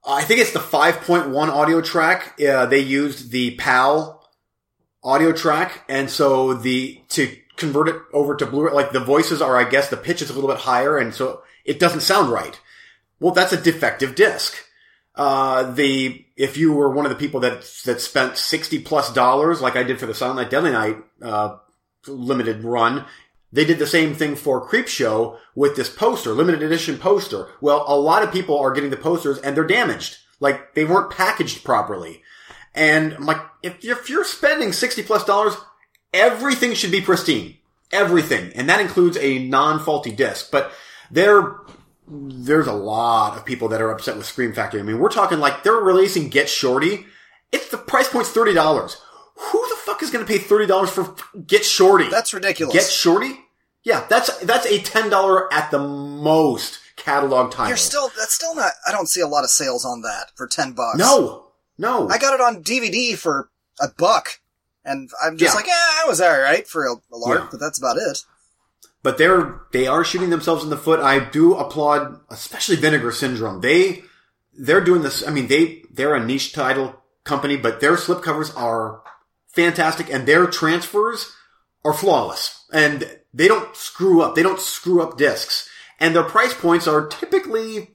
I think it's the 5.1 audio track. Uh, they used the PAL audio track, and so the to convert it over to Blu-ray, like the voices are, I guess, the pitch is a little bit higher, and so it doesn't sound right. Well, that's a defective disc. Uh, the, if you were one of the people that, that spent 60 plus dollars, like I did for the Silent Night Deadly Night, uh, limited run, they did the same thing for Creepshow with this poster, limited edition poster. Well, a lot of people are getting the posters and they're damaged. Like, they weren't packaged properly. And I'm like, if, if you're spending 60 plus dollars, everything should be pristine. Everything. And that includes a non-faulty disc. But there, there's a lot of people that are upset with Scream Factory. I mean, we're talking like they're releasing Get Shorty. It's the price point's $30. Who the fuck is going to pay $30 for Get Shorty? That's ridiculous. Get Shorty? Yeah, that's, that's a $10 at the most catalog title. You're still, that's still not, I don't see a lot of sales on that for 10 bucks. No. No. I got it on DVD for a buck. And I'm just Yeah. like, yeah, I was alright for a, a lark, Yeah. but that's about it. but they're they are shooting themselves in the foot. I do applaud, especially Vinegar Syndrome. They they're doing this. I mean, they they're a niche title company, but their slipcovers are fantastic, and their transfers are flawless, and they don't screw up. They don't screw up discs, and their price points are typically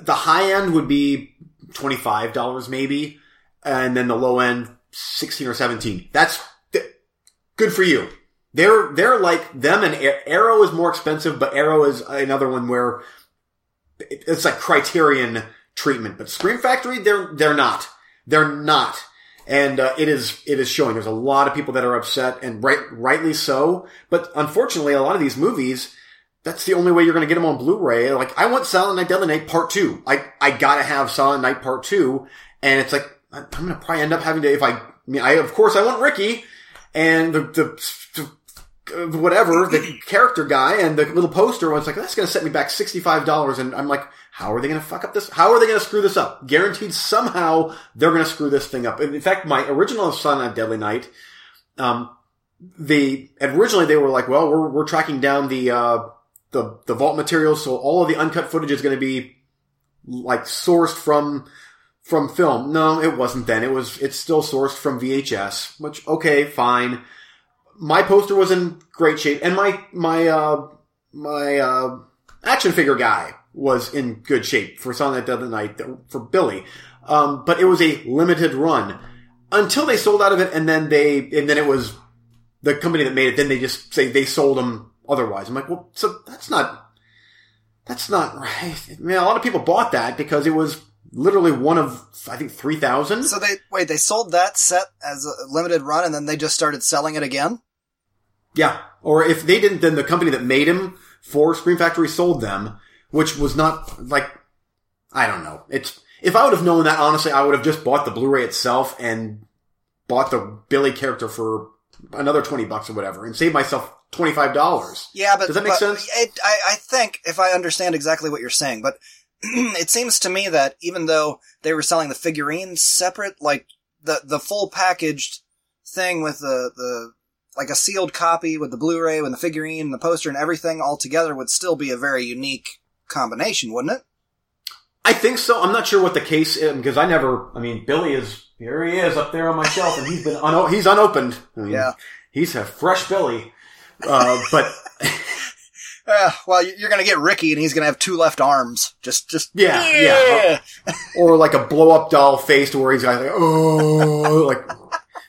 the high end would be twenty five dollars maybe, and then the low end sixteen or seventeen. That's th- good for you. They're they're like them and Arrow is more expensive, but Arrow is another one where it's like Criterion treatment. But Scream Factory, they're they're not. They're not. And uh, it is it is showing. There's a lot of people that are upset, and right rightly so. But unfortunately, a lot of these movies, that's the only way you're going to get them on Blu-ray. Like I want Silent Night Deadly Night Part Two. I I gotta have Silent Night Part Two, and it's like I'm going to probably end up having to if I. I mean, I of course I want Ricky, and the the uh, whatever the character guy and the little poster was like that's going to set me back $65 and i'm like how are they going to fuck up this how are they going to screw this up? Guaranteed somehow they're going to screw this thing up. In fact my original son on deadly night um the originally they were like well we're, we're tracking down the uh the the vault materials so all of the uncut footage is going to be like sourced from from film. No it wasn't then. It was it's still sourced from vhs which okay fine. My poster was in great shape, and my my uh, my uh, action figure guy was in good shape for Silent Night Deadly Night for Billy. Um, but it was a limited run until they sold out of it, and then they and then it was the company that made it. Then they just say they sold them otherwise. I'm like, well, so that's not that's not right. I mean, a lot of people bought that because it was literally one of I think three thousand. So they, wait, they sold that set as a limited run and then they just started selling it again? Yeah. Or if they didn't, then the company that made him for Scream Factory sold them, which was not like, I don't know. It's, if I would have known that, honestly, I would have just bought the Blu-ray itself and bought the Billy character for another 20 bucks or whatever and saved myself $25. Yeah, but Does that make sense? It, I, I think if I understand exactly what you're saying, but it seems to me that even though they were selling the figurines separate, like the the full packaged thing with the the like a sealed copy with the Blu-ray and the figurine and the poster and everything all together would still be a very unique combination, wouldn't it? I think so. I'm not sure what the case is because I never, I mean, Billy is, here he is up there on my shelf and he's been, uno- he's unopened. I mean, Yeah. He's a fresh Billy. Uh, but Uh, well, you- you're gonna get Ricky and he's gonna have two left arms. Just, just Yeah, yeah. or like a blow up doll face to where he's like, oh, like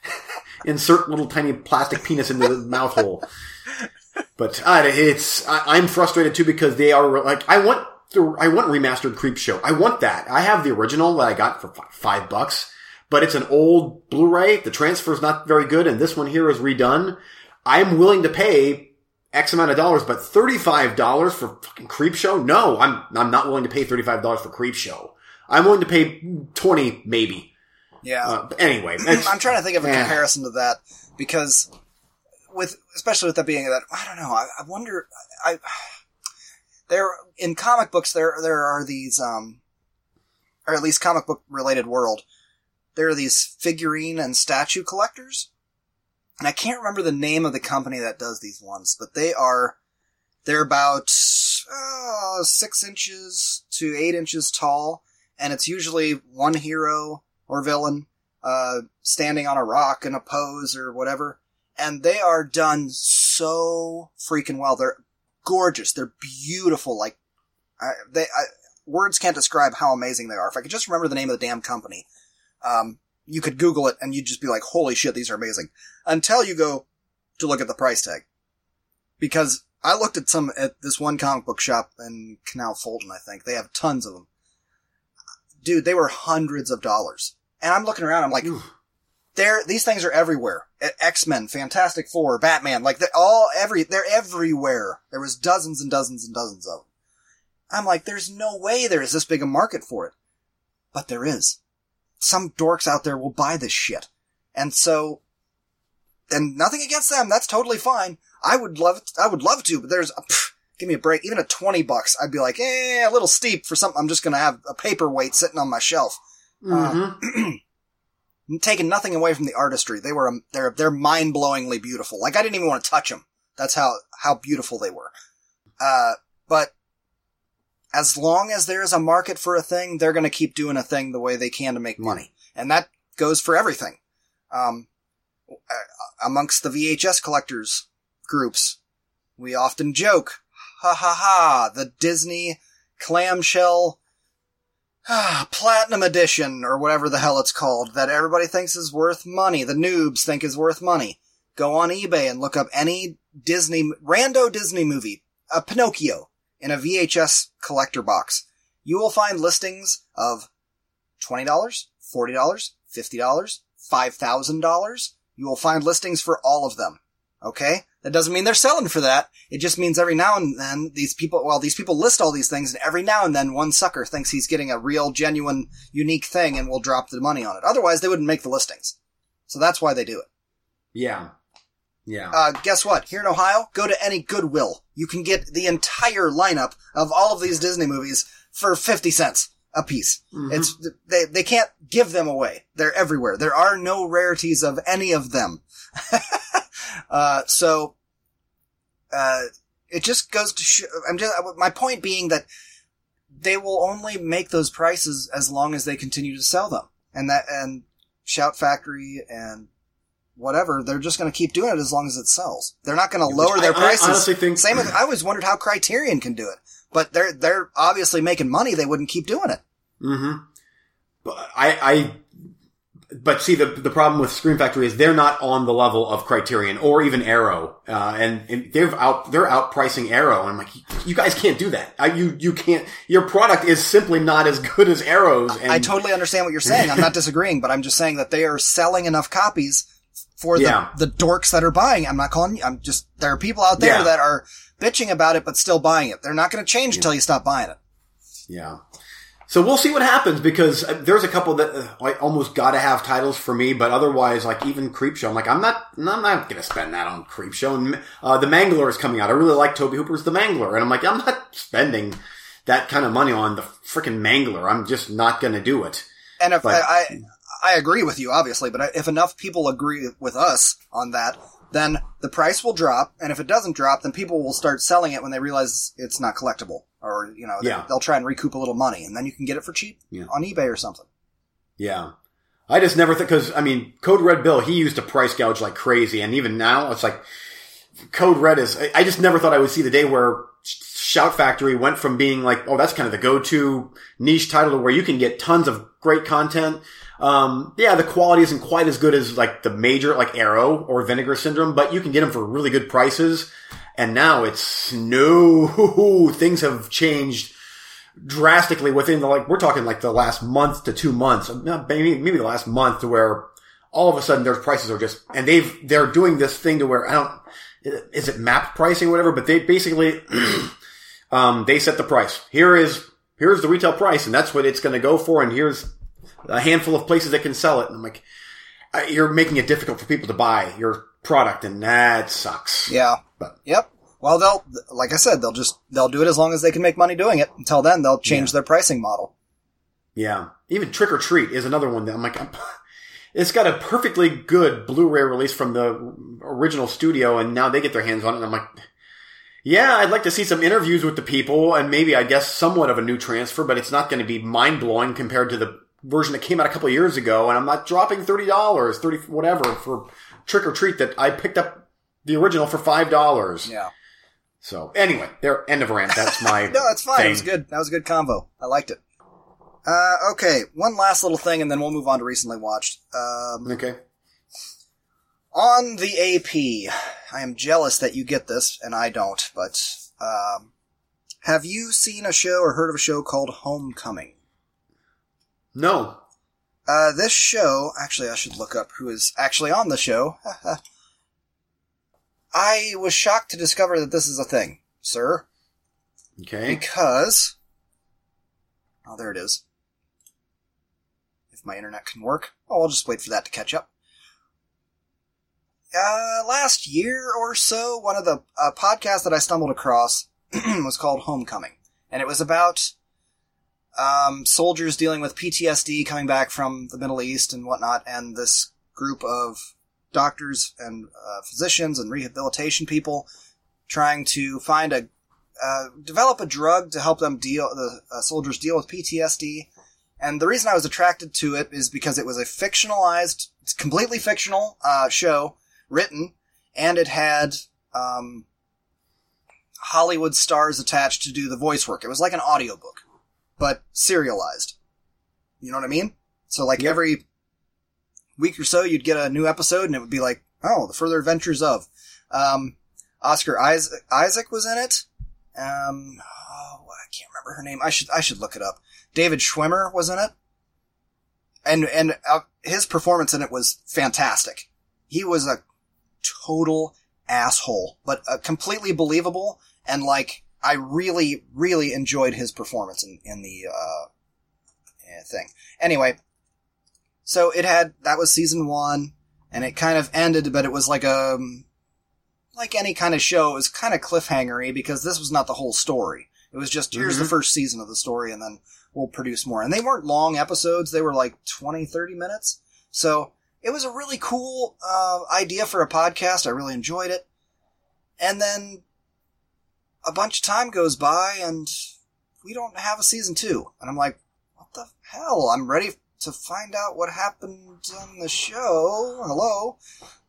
insert little tiny plastic penis into the mouth hole. But uh, it's I, I'm frustrated too because they are like I want the I want remastered Creepshow. I want that. I have the original that I got for fi- five bucks, but it's an old Blu-ray. The transfer is not very good, and this one here is redone. I'm willing to pay X amount of dollars, but thirty-five dollars for fucking Creepshow? No, I'm I'm not willing to pay thirty-five dollars for Creep Show. I'm willing to pay twenty, maybe. yeah. Uh, anyway, I'm trying to think of a Eh. comparison to that because with especially with that being that I don't know. I, I wonder. I there in comic books there there are these um or at least comic book related world, there are these figurine and statue collectors. And I can't remember the name of the company that does these ones, but they are, they're about uh, six inches to eight inches tall, and it's usually one hero or villain, uh, standing on a rock in a pose or whatever. And they are done so freaking well. They're gorgeous. They're beautiful. Like, I, they, I, words can't describe how amazing they are. If I could just remember the name of the damn company, um, you could Google it and you'd just be like, holy shit, these are amazing. Until you go to look at the price tag. Because I looked at some, at this one comic book shop in Canal Fulton, I think. They have tons of them. Dude, they were hundreds of dollars. And I'm looking around, I'm like, they're, these things are everywhere. X-Men, Fantastic Four, Batman, like they're all every, they're everywhere. There was dozens and dozens and dozens of them. I'm like, there's no way there is this big a market for it. But there is. Some dorks out there will buy this shit. And so, and nothing against them. That's totally fine. I would love, I would love to, but there's, pff, give me a break. Even at 20 bucks, I'd be like, eh, a little steep for something I'm just gonna have a paperweight sitting on my shelf. Mm-hmm. Uh, taking nothing away from the artistry. They were, um, they're, they're mind-blowingly beautiful. Like I didn't even want to touch them. That's how, how beautiful they were. Uh, but as long as there's a market for a thing, they're going to keep doing a thing the way they can to make money. And that goes for everything. Um, amongst the VHS collectors groups, we often joke, ha ha ha, the Disney clamshell Ah, platinum edition or whatever the hell it's called that everybody thinks is worth money. The noobs think is worth money. Go on eBay and look up any Disney, rando Disney movie, a Pinocchio in a VHS collector box. You will find listings of $20, $40, $50, $5,000. You will find listings for all of them. Okay? That doesn't mean they're selling for that. It just means every now and then these people, well, these people list all these things and every now and then one sucker thinks he's getting a real, genuine, unique thing and will drop the money on it. Otherwise they wouldn't make the listings. So that's why they do it. Yeah. Yeah. Uh, guess what? Here in Ohio, go to any Goodwill. You can get the entire lineup of all of these Disney movies for 50 cents a piece. Mhm. It's, they, they can't give them away. They're everywhere. There are no rarities of any of them. uh, so, uh, it just goes to show, I'm just, my point being that they will only make those prices as long as they continue to sell them. And that, and Shout Factory and whatever, they're just going to keep doing it as long as it sells. They're not going to lower their I- I prices. honestly think- Same with, I always wondered how Criterion can do it, but they're, they're obviously making money. They wouldn't keep doing it. Mm-hmm. But I, I, but see, the the problem with Scream Factory is they're not on the level of Criterion or even Arrow, uh, and, and they're out they're outpricing Arrow. And I'm like, you guys can't do that. I, you you can't. Your product is simply not as good as Arrow's. And I totally understand what you're saying. I'm not disagreeing, but I'm just saying that they are selling enough copies for the, Yeah. the dorks that are buying. I'm not calling you. I'm just, there are people out there Yeah. that are bitching about it, but still buying it. They're not going to change until you stop buying it. Yeah. So we'll see what happens because uh, there's a couple that uh, I almost got to have titles for me, but otherwise, like even Creepshow, I'm like, I'm not, I'm not going to spend that on Creepshow. And uh, The Mangler is coming out. I really like Tobe Hooper's The Mangler, and I'm like, I'm not spending that kind of money on the freaking Mangler. I'm just not going to do it. And if But- I, I, I agree with you, obviously, but if enough people agree with us on that, then the price will drop. And if it doesn't drop, then people will start selling it when they realize it's not collectible or, you know, they- Yeah. they'll try and recoup a little money and then you can get it for cheap Yeah. on eBay or something. Yeah. I just never think, cause I mean, Code Red Bill, he used to price gouge like crazy. And even now, it's like, Code Red is, I- I just never thought I would see the day where Shout Factory went from being like, oh, that's kind of the go-to niche title to where you can get tons of great content. Um, yeah, the quality isn't quite as good as like the major, like Arrow or Vinegar Syndrome, but you can get them for really good prices. And now it's no, things have changed drastically within the like we're talking like the last month to two months, maybe maybe the last month to where all of a sudden their prices are just and they've they're doing this thing to where I don't is it map pricing or whatever, but they basically um they set the price. Here is here's the retail price and that's what it's going to go for and here's a handful of places that can sell it and I'm like you're making it difficult for people to buy your product and that sucks. Yeah. But- yep. Well, they'll, like I said, they'll just, they'll do it as long as they can make money doing it. Until then, they'll change their pricing model. Yeah. Even Trick or Treat is another one that I'm like, I'm, it's got a perfectly good Blu-ray release from the original studio, and now they get their hands on it, and I'm like, yeah, I'd like to see some interviews with the people, and maybe I guess somewhat of a new transfer, but it's not going to be mind blowing compared to the version that came out a couple years ago, and I'm not dropping thirty dollars, thirty whatever for Trick or Treat that I picked up the original for five dollars. Yeah. So anyway, there end of rant. That's my No, that's fine. It was good. That was a good convo. I liked it. Uh, okay, one last little thing, and then we'll move on to recently watched. Um, Okay. on the AP, I am jealous that you get this and I don't. But um, have you seen a show or heard of a show called Homecoming? No. Uh, this show, actually, I should look up who is actually on the show. I was shocked to discover that this is a thing, sir, Okay. because oh, there it is. If my internet can work, oh, I'll just wait for that to catch up. Uh, last year or so, one of the uh, podcasts that I stumbled across was called Homecoming, and it was about um, soldiers dealing with PTSD coming back from the Middle East and whatnot, and this group of doctors and uh, physicians and rehabilitation people trying to find a uh, develop a drug to help them deal the uh, soldiers deal with PTSD. And the reason I was attracted to it is because it was a fictionalized, it's completely fictional uh, show written, and it had um, Hollywood stars attached to do the voice work. It was like an audiobook, but serialized. You know what I mean? So like Yep. every week or so, you'd get a new episode, and it would be like, oh, the further adventures of. Um, Oscar Isaac, Isaac was in it. Um, oh, I can't remember her name. I should I should look it up. David Schwimmer was in it, and and uh, his performance in it was fantastic. He was a total asshole, but uh, completely believable, and like I really really enjoyed his performance in in the uh, eh, thing. Anyway, so it had that was season one, and it kind of ended, but it was like a like any kind of show, it was kind of cliffhangery because this was not the whole story. It was just here's the Mhm. first season of the story, and then we'll produce more. And they weren't long episodes; they were like 20, 30 minutes. So it was a really cool uh, idea for a podcast. I really enjoyed it. And then a bunch of time goes by, and we don't have a season two. And I'm like, what the hell? I'm ready to find out what happened on the show. Hello.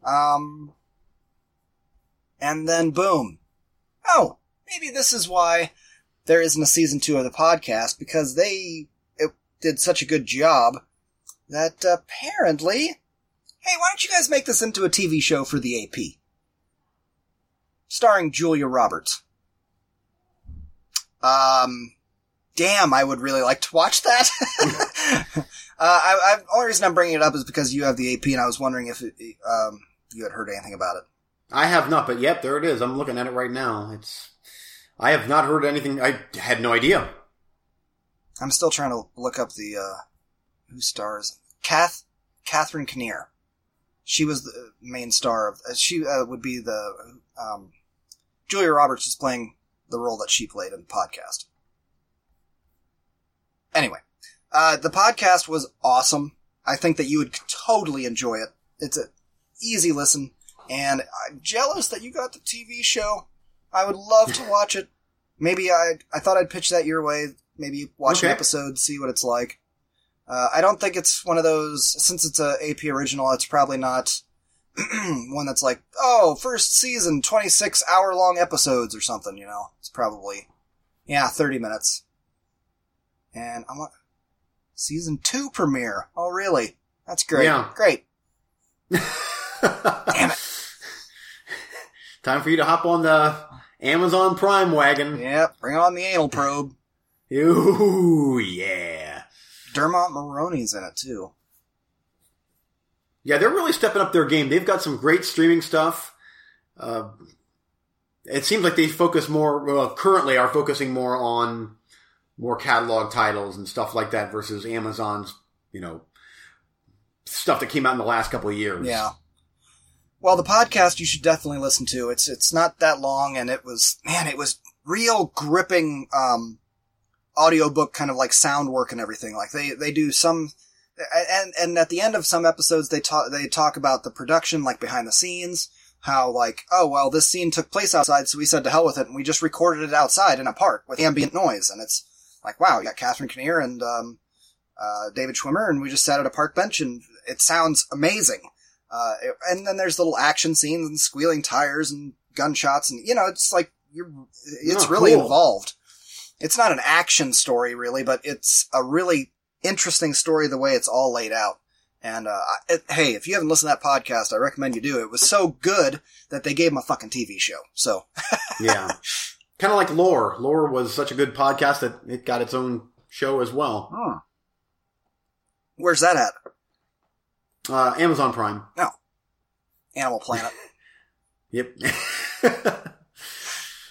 Um, and then boom. Oh, maybe this is why there isn't a season two of the podcast because they it did such a good job that apparently, hey, why don't you guys make this into a TV show for the AP? Starring Julia Roberts. Um, damn, I would really like to watch that. uh, I, I, only reason I'm bringing it up is because you have the AP, and I was wondering if it, um, you had heard anything about it. I have not, but yep, there it is. I'm looking at it right now. It's. I have not heard anything. I had no idea. I'm still trying to look up the uh, who stars Kath Catherine Kinnear. She was the main star of. Uh, she uh, would be the um, Julia Roberts is playing the role that she played in the podcast. Anyway, uh, the podcast was awesome. I think that you would totally enjoy it. It's a easy listen, and I'm jealous that you got the TV show. I would love to watch it. Maybe I I thought I'd pitch that your way. Maybe watch an episode, see what it's like. Uh, I don't think it's one of those since it's a AP original. It's probably not one that's like oh first season twenty six hour long episodes or something. You know, it's probably yeah thirty minutes. And I'm like season two premiere. Oh really? That's great. Yeah. Great. Damn it. Time for you to hop on the Amazon Prime wagon. Yep. Bring on the anal probe. Ooh, yeah. Dermot Mulroney's in it too. Yeah, they're really stepping up their game. They've got some great streaming stuff. Uh, it seems like they focus more, well, currently are focusing more on more catalog titles and stuff like that versus Amazon's, you know, stuff that came out in the last couple of years. Yeah. Well, the podcast you should definitely listen to. It's it's not that long, and it was man, it was real gripping um, audiobook kind of like sound work and everything. Like they, they do some, and, and at the end of some episodes, they talk, they talk about the production, like behind the scenes, how like, oh, well, this scene took place outside, so we said to hell with it, and we just recorded it outside in a park with ambient noise, and it's like, wow, you got Catherine Kinnear and, um, uh, David Schwimmer, and we just sat at a park bench, and it sounds amazing. Uh, it- and then there's little action scenes and squealing tires and gunshots, and you know, it's like you're, it's Oh, really cool. involved. It's not an action story really, but it's a really interesting story the way it's all laid out. And uh, it, hey, if you haven't listened to that podcast, I recommend you do. It was so good that they gave him a fucking TV show. So Yeah. kind of like Lore. Lore was such a good podcast that it got its own show as well. where's that at? Uh, Amazon Prime. No. Animal Planet. Yep.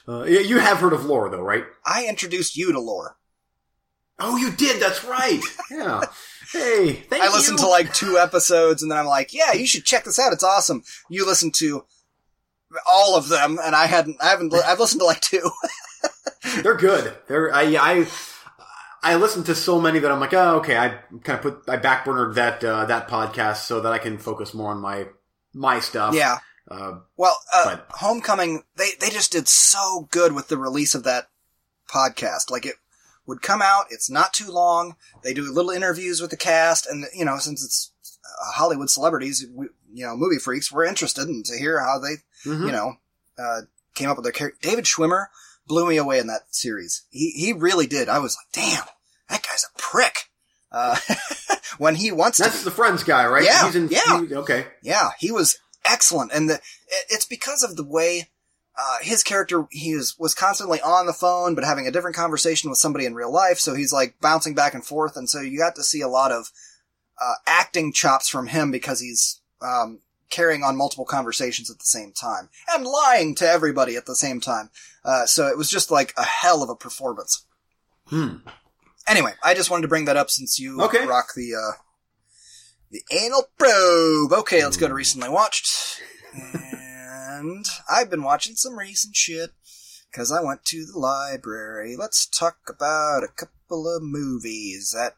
uh, yeah, you have heard of Lore, though, right? I introduced you to lore. Oh, you did. That's right. Yeah. hey, thank I you. listened to like two episodes and then I'm like, yeah, you should check this out. It's awesome. You listened to all of them and I hadn't, I haven't, I've listened to like two. They're good. They're I I I listened to so many that I'm like, oh, okay. I kind of put I backburnered that uh, that podcast so that I can focus more on my my stuff. yeah. Uh, Well, uh, But- Homecoming, they, they just did so good with the release of that podcast. Like it would come out, it's not too long. They do little interviews with the cast, and you know, since it's uh, Hollywood celebrities, we, you know, movie freaks, we're interested in to hear how they, mhm. you know, uh, came up with their character. David Schwimmer blew me away in that series. He he really did. I was like, damn, that guy's a prick. Uh, when he wants to That's the Friends guy, right? Yeah, He's in, yeah. he- okay. Yeah, he was excellent, and the, it- it's because of the way uh, his character he was was constantly on the phone, but having a different conversation with somebody in real life. So he's like bouncing back and forth, and so you got to see a lot of uh, acting chops from him because he's um, carrying on multiple conversations at the same time and lying to everybody at the same time. Uh, so it was just like a hell of a performance. Hmm. Anyway, I just wanted to bring that up since you Okay. rock the uh, the anal probe. Okay, let's go to recently watched. And I've been watching some recent shit because I went to the library. Let's talk about a couple of movies that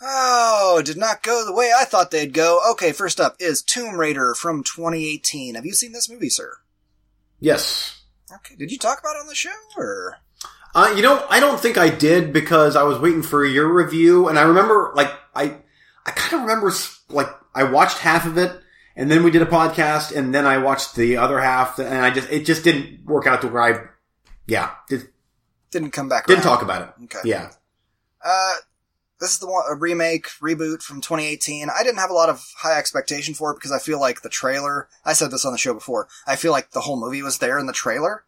oh did not go the way I thought they'd go. Okay, first up is Tomb Raider from 2018. Have you seen this movie, sir? Yes. Okay, did you talk about it on the show or? Uh, you know, I don't think I did because I was waiting for your review, and I remember, like, I, I kind of remember, like, I watched half of it, and then we did a podcast, and then I watched the other half, and I just, it just didn't work out to where I, yeah, did, Didn't come back. didn't around. talk about it. Okay. Yeah. Uh, this is the one, a remake, reboot from 2018. I didn't have a lot of high expectation for it because I feel like the trailer, I said this on the show before, I feel like the whole movie was there in the trailer.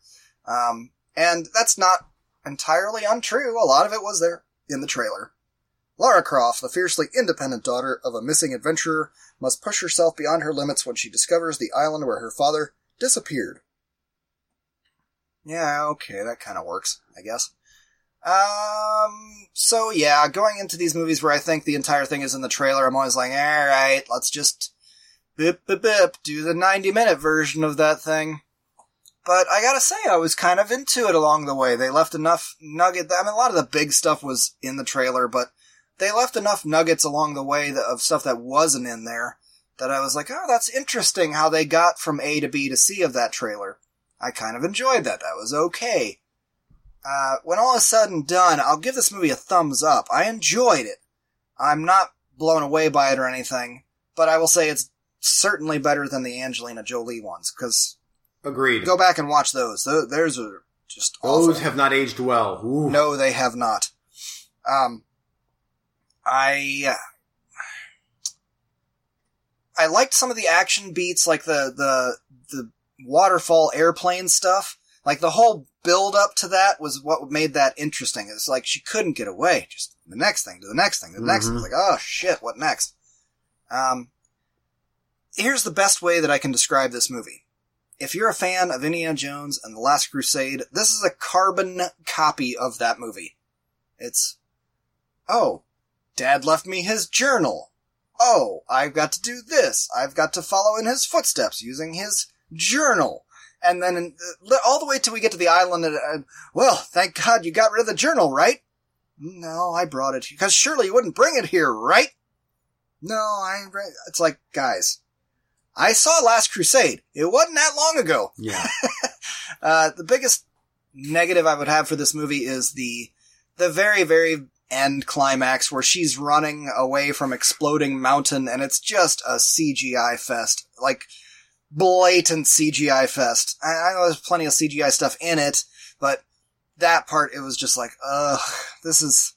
Um, and that's not entirely untrue. A lot of it was there in the trailer. Lara Croft, the fiercely independent daughter of a missing adventurer, must push herself beyond her limits when she discovers the island where her father disappeared. Yeah, okay, that kind of works, I guess. Um, so yeah, going into these movies where I think the entire thing is in the trailer, I'm always like, alright, let's just bip bip bip, do the 90 minute version of that thing. But I gotta say, I was kind of into it along the way. They left enough nugget, I mean, a lot of the big stuff was in the trailer, but they left enough nuggets along the way that, of stuff that wasn't in there that I was like, oh, that's interesting how they got from A to B to C of that trailer. I kind of enjoyed that. That was okay. Uh, when all is said and done, I'll give this movie a thumbs up. I enjoyed it. I'm not blown away by it or anything, but I will say it's certainly better than the Angelina Jolie ones, because Agreed. go back and watch those. Tho- Those are just Those awful. have not aged well. Ooh. No, they have not. Um, I uh, I liked some of the action beats, like the the the waterfall airplane stuff. Like the whole build up to that was what made that interesting. It's like she couldn't get away. Just the next thing, to the next thing, to the next thing. It's like, oh shit, what next? Um, here's the best way that I can describe this movie. If you're a fan of Indiana Jones and The Last Crusade, this is a carbon copy of that movie. It's, oh, Dad left me his journal. Oh, I've got to do this. I've got to follow in his footsteps using his journal. And then uh, all the way till we get to the island, and uh, well, thank God you got rid of the journal, right? No, I brought it because surely you wouldn't bring it here, right? No, I. It's like, guys, I saw Last Crusade. It wasn't that long ago. Yeah. Uh, the biggest negative I would have for this movie is the the very very end climax where she's running away from exploding mountain and it's just a CGI fest. Like blatant CGI fest. I, I know there's plenty of CGI stuff in it, but that part it was just like, ugh, this is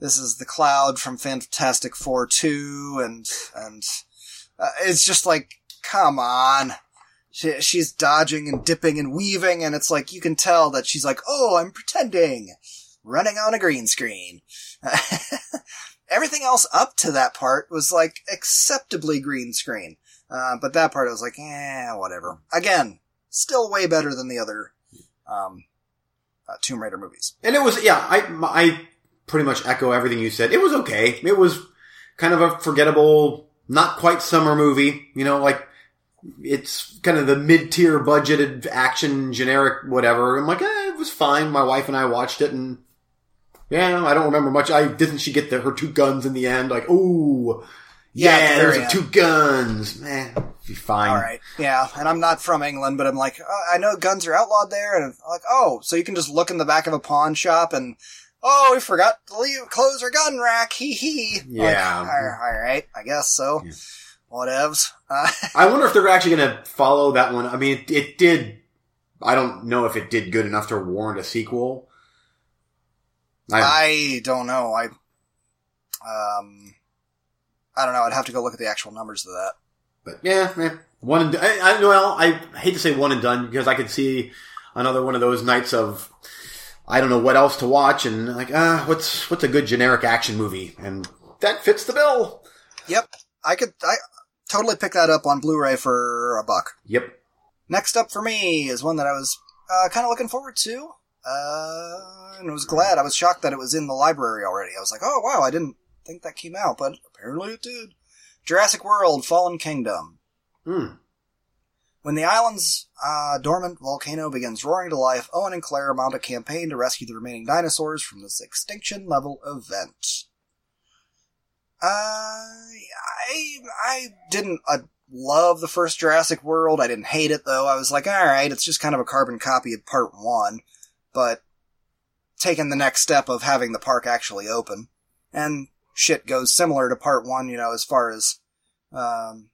this is the cloud from Fantastic Four 2 and and uh, it's just like come on. She, she's dodging and dipping and weaving, and it's like you can tell that she's like, "Oh, I'm pretending, running on a green screen." Everything else up to that part was like acceptably green screen, uh, but that part I was like, "Eh, whatever." Again, still way better than the other um, uh, Tomb Raider movies. And it was, yeah, I, I pretty much echo everything you said. It was okay. It was kind of a forgettable, not quite summer movie, you know, like it's kind of the mid-tier budgeted action generic whatever. I'm like, eh, it was fine. My wife and I watched it and yeah, I don't remember much. I didn't she get the, her two guns in the end? Like, ooh, Yeah, yeah, there's two guns. Man, be fine. All right, yeah, and I'm not from England, but I'm like, uh, I know guns are outlawed there, and I'm like, oh, so you can just look in the back of a pawn shop and. Oh, we forgot to leave, close our gun rack. Hee hee. Yeah. Like, all right, I guess so. Yeah. Whatevs. Uh, I wonder if they're actually going to follow that one. I mean, it, it did. I don't know if it did good enough to warrant a sequel. I, I don't know. I, um, I don't know. I'd have to go look at the actual numbers of that. but yeah, man, one and I, I well, I hate to say one and done because I could see another one of those nights of I don't know what else to watch and like ah, what's what's a good generic action movie and that fits the bill. Yep, I could. I totally pick that up on Blu-ray for a buck. Yep. Next up for me is one that I was uh, kind of looking forward to, uh, and was glad. I was shocked that it was in the library already. I was like, oh wow, I didn't think that came out, but apparently it did. Jurassic World: Fallen Kingdom. Hmm. When the island's uh, dormant volcano begins roaring to life, Owen and Claire mount a campaign to rescue the remaining dinosaurs from this extinction level event. Uh, I I didn't uh, love the first Jurassic World. I didn't hate it though. I was like, all right, it's just kind of a carbon copy of Part One, but taking the next step of having the park actually open, and shit goes similar to Part One. You know, as far as um,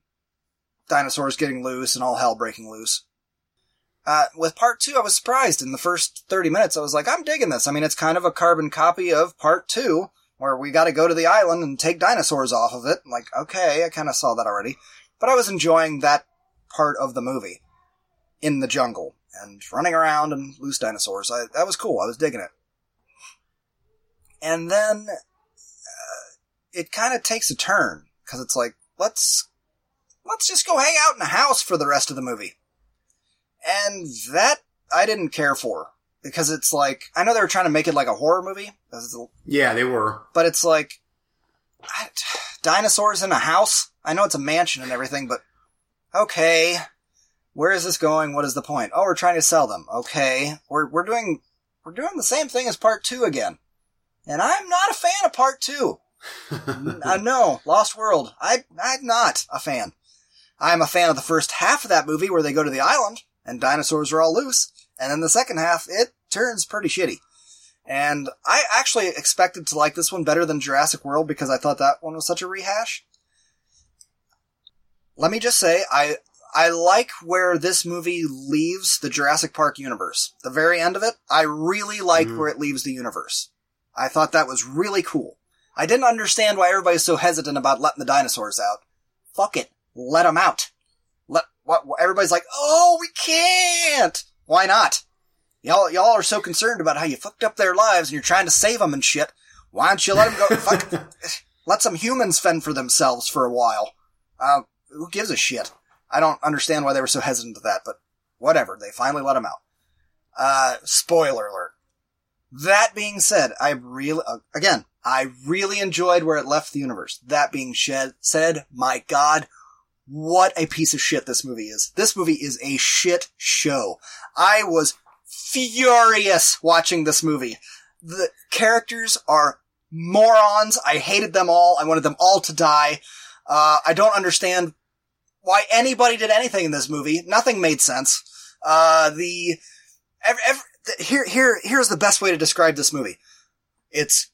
dinosaurs getting loose and all hell breaking loose. Uh, with part two, I was surprised. In the first 30 minutes, I was like, I'm digging this. I mean, it's kind of a carbon copy of part two, where we gotta go to the island and take dinosaurs off of it. Like, okay, I kinda saw that already. But I was enjoying that part of the movie. In the jungle. And running around and loose dinosaurs. I, that was cool. I was digging it. And then, uh, it kinda takes a turn. Cause it's like, let's let's just go hang out in a house for the rest of the movie. And that I didn't care for because it's like I know they were trying to make it like a horror movie, Yeah, they were. but it's like I, dinosaurs in a house. I know it's a mansion and everything, but okay, where is this going? What is the point? Oh, we're trying to sell them. Okay, we're we're doing we're doing the same thing as part two again, and I'm not a fan of part two. uh, no, Lost World. I I'm not a fan. I'm a fan of the first half of that movie where they go to the island and dinosaurs are all loose, and then the second half it turns pretty shitty. And I actually expected to like this one better than Jurassic World because I thought that one was such a rehash. Let me just say, I I like where this movie leaves the Jurassic Park universe. The very end of it, I really like Mhm. where it leaves the universe. I thought that was really cool. I didn't understand why everybody's so hesitant about letting the dinosaurs out. Fuck it. Let them out. Let, what, everybody's like, oh, we can't! Why not? Y'all, y'all are so concerned about how you fucked up their lives and you're trying to save them and shit. Why don't you let them go? Fuck, let some humans fend for themselves for a while. Uh, who gives a shit? I don't understand why they were so hesitant to that, but whatever. They finally let him out. Uh, spoiler alert. That being said, I really, uh, again, I really enjoyed where it left the universe. That being shed, said, my god, what a piece of shit this movie is. This movie is a shit show. I was furious watching this movie. The characters are morons. I hated them all. I wanted them all to die. Uh, I don't understand why anybody did anything in this movie. Nothing made sense. Uh, the, every, every, the, here, here, here's the best way to describe this movie. It's,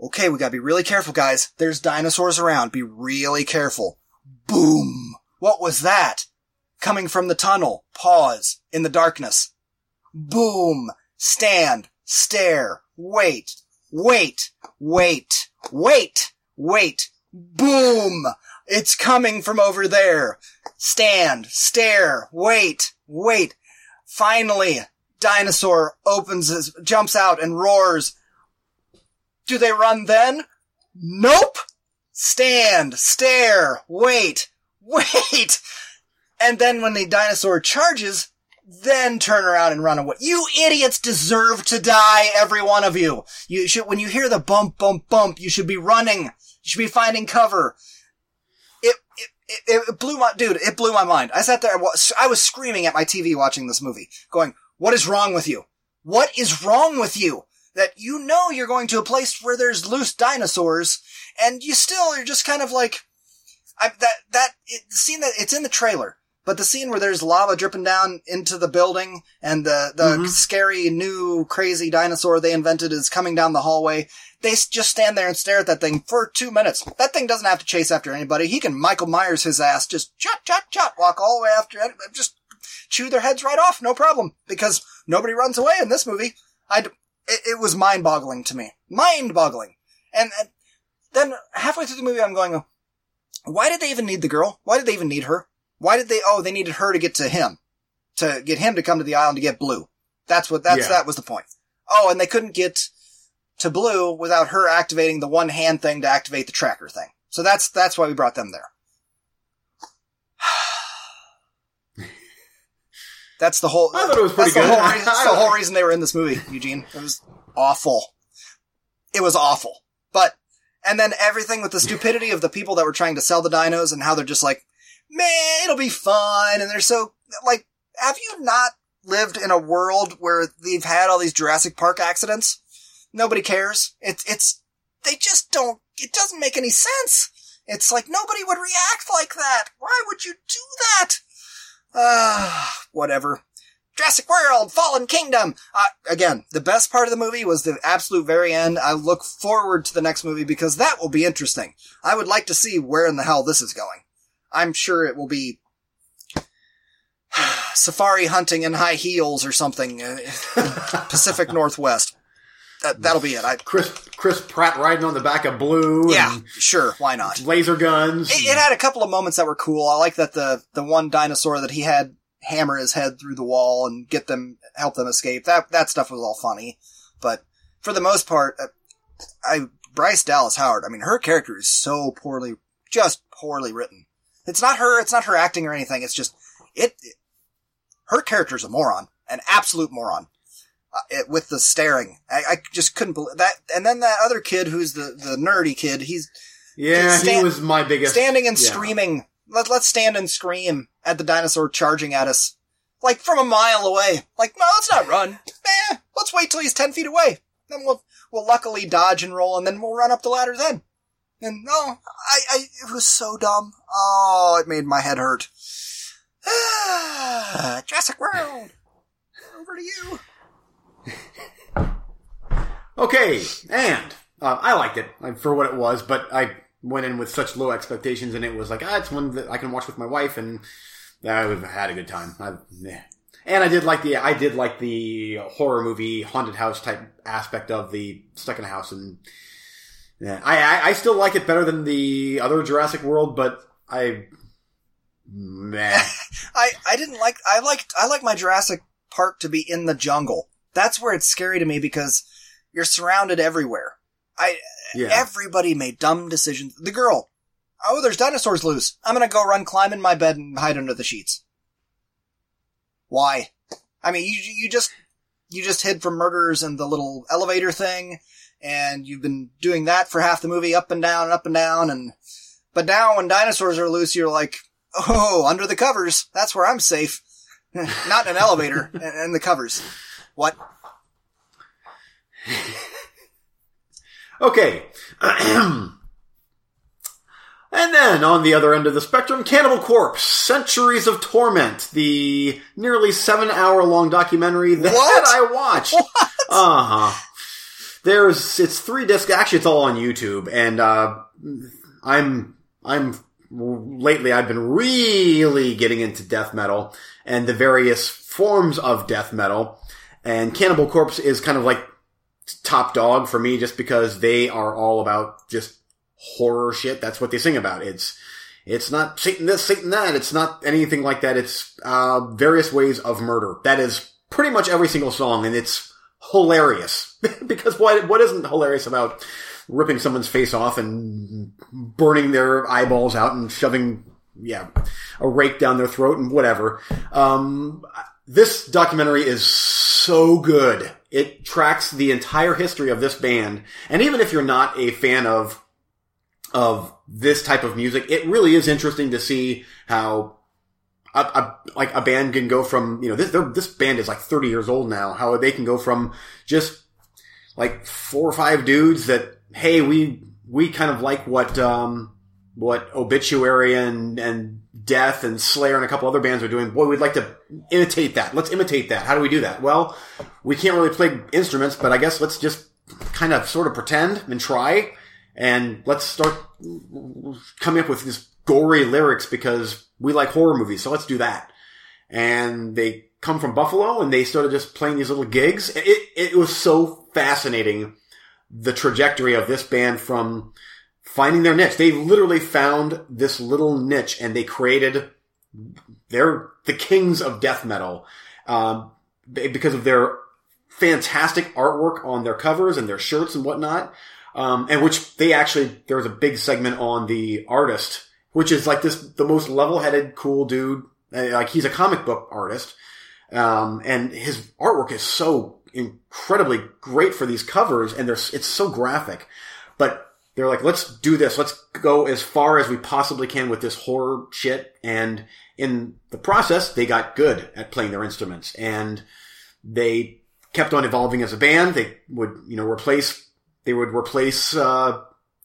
okay, we gotta be really careful, guys. There's dinosaurs around. Be really careful. Boom. What was that? Coming from the tunnel. Pause. In the darkness. Boom. Stand. Stare. Wait. Wait. Wait. Wait. Wait. Boom. It's coming from over there. Stand. Stare. Wait. Wait. Finally, dinosaur opens his, jumps out and roars. Do they run then? Nope. Stand, stare, wait, wait. And then when the dinosaur charges, then turn around and run away. You idiots deserve to die, every one of you. You should, when you hear the bump, bump, bump, you should be running. You should be finding cover. It, it, it, it blew my, dude, it blew my mind. I sat there, I was screaming at my TV watching this movie, going, what is wrong with you? What is wrong with you? That you know you're going to a place where there's loose dinosaurs, and you still are just kind of like, I, that, that, it, the scene that, it's in the trailer, but the scene where there's lava dripping down into the building and the, the Mhm. scary new crazy dinosaur they invented is coming down the hallway, they just stand there and stare at that thing for two minutes. That thing doesn't have to chase after anybody. He can Michael Myers his ass, just chut, chut, chut, walk all the way after it, just chew their heads right off, no problem. Because nobody runs away in this movie. I, it, it was mind boggling to me. Mind boggling. And, and then halfway through the movie, I'm going, why did they even need the girl? Why did they even need her? Why did they, oh, they needed her to get to him. To get him to come to the island to get Blue. That's what, that's, Yeah. that was the point. Oh, and they couldn't get to Blue without her activating the one hand thing to activate the tracker thing. So that's, that's why we brought them there. That's the whole. I thought it was pretty that's good. The whole, that's the whole reason they were in this movie, Eugene. It was awful. It was awful. But and then everything with the stupidity of the people that were trying to sell the dinos and how they're just like, man, it'll be fun, and they're so like, have you not lived in a world where they've had all these Jurassic Park accidents? Nobody cares. It's it's they just don't. It doesn't make any sense. It's like nobody would react like that. Why would you do that? Ah, whatever. Jurassic World, Fallen Kingdom. Uh, again, the best part of the movie was the absolute very end. I look forward to the next movie because that will be interesting. I would like to see where in the hell this is going. I'm sure it will be safari hunting in high heels or something. Uh, Pacific Northwest. That, that'll be it. I, Chris Chris Pratt riding on the back of Blue. yeah, sure. Why not? laser guns. It, it had a couple of moments that were cool. I like that the the one dinosaur that he had hammer his head through the wall and get them help them escape. That that stuff was all funny, but for the most part, uh, I Bryce Dallas Howard. I mean, her character is so poorly, just poorly written. It's not her. It's not her acting or anything. It's just it. it her character's a moron, an absolute moron. Uh, it, with the staring, I, I just couldn't believe that. And then that other kid, who's the the nerdy kid, he's yeah, he was my biggest. standing and yeah. screaming. Let, let's stand and scream at the dinosaur charging at us. Like from a mile away. Like, no, let's not run. Eh, let's wait till he's 10 feet away. Then we'll, we'll luckily dodge and roll and then we'll run up the ladder then. And no, I, I, it was so dumb. Oh, it made my head hurt. Jurassic World. Over to you. Okay, and uh, I liked it uh, for what it was, but I went in with such low expectations, and it was like, ah, it's one that I can watch with my wife, and I've had a good time. I, yeah. And I did like the I did like the horror movie haunted house type aspect of the a house, and yeah, I, I I still like it better than the other Jurassic World, but I. I, I didn't like, I liked, I like my Jurassic Park to be in the jungle. That's where it's scary to me because you're surrounded everywhere. I, yeah. everybody made dumb decisions. The girl, oh, there's dinosaurs loose. I'm gonna go run climb in my bed and hide under the sheets. Why? I mean, you, you just, you just hid from murderers in the little elevator thing, and you've been doing that for half the movie, up and down and up and down, and, but now when dinosaurs are loose, you're like, Oh, under the covers. That's where I'm safe. Not in an elevator, and the covers. What? Okay. and then on the other end of the spectrum, Cannibal Corpse, Centuries of Torment, the nearly seven hour long documentary that What? I watched. Uh huh. There's, it's three discs. Actually, it's all on YouTube, and uh, I'm, I'm lately I've been really getting into death metal and the various forms of death metal. And Cannibal Corpse is kind of like top dog for me just because they are all about just horror shit. That's what they sing about. It's, it's not Satan this, Satan that. It's not anything like that. It's, uh, various ways of murder. That is pretty much every single song and it's hilarious. because what, what isn't hilarious about ripping someone's face off and burning their eyeballs out and shoving, yeah, a rake down their throat and whatever. Um, this documentary is so good. It tracks the entire history of this band. And even if you're not a fan of, of this type of music, it really is interesting to see how a, a, like a band can go from, you know, this, this band is like 30 years old now, how they can go from just like four or five dudes that, hey, we, we kind of like what, um, what Obituary and, and Death and Slayer and a couple other bands are doing. Boy, we'd like to imitate that. Let's imitate that. How do we do that? Well, we can't really play instruments, but I guess let's just kind of sort of pretend and try and let's start coming up with these gory lyrics because we like horror movies. So let's do that. And they come from Buffalo and they started just playing these little gigs. It, it was so fascinating the trajectory of this band from finding their niche. They literally found this little niche and they created, they're the kings of death metal, um, because of their fantastic artwork on their covers and their shirts and whatnot. Um, and which they actually, there was a big segment on the artist, which is like this, the most level-headed, cool dude. Uh, Like he's a comic book artist. Um, and his artwork is so incredibly great for these covers and there's, it's so graphic. But they're like, let's do this. Let's go as far as we possibly can with this horror shit. And in the process, they got good at playing their instruments and they kept on evolving as a band. They would, you know, replace, they would replace, uh,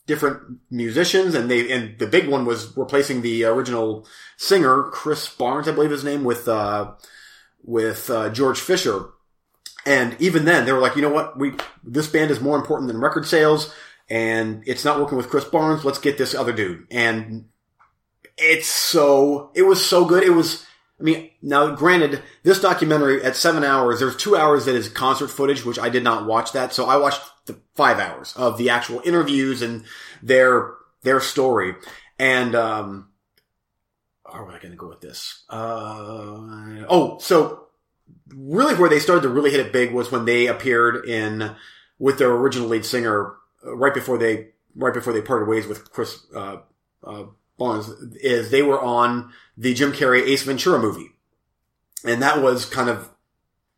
different musicians and they, and the big one was replacing the original singer, Chris Barnes, I believe his name, with, uh, with, uh, George Fisher. And even then, they were like, you know what? We, this band is more important than record sales and it's not working with Chris Barnes. Let's get this other dude. And it's so, it was so good. It was, I mean, now granted, this documentary at seven hours, there's two hours that is concert footage, which I did not watch that. So I watched the five hours of the actual interviews and their, their story. And, um, am I going to go with this? Uh, oh, so really where they started to really hit it big was when they appeared in, with their original lead singer, right before they, right before they parted ways with Chris, uh, uh, Barnes, is they were on the Jim Carrey Ace Ventura movie. And that was kind of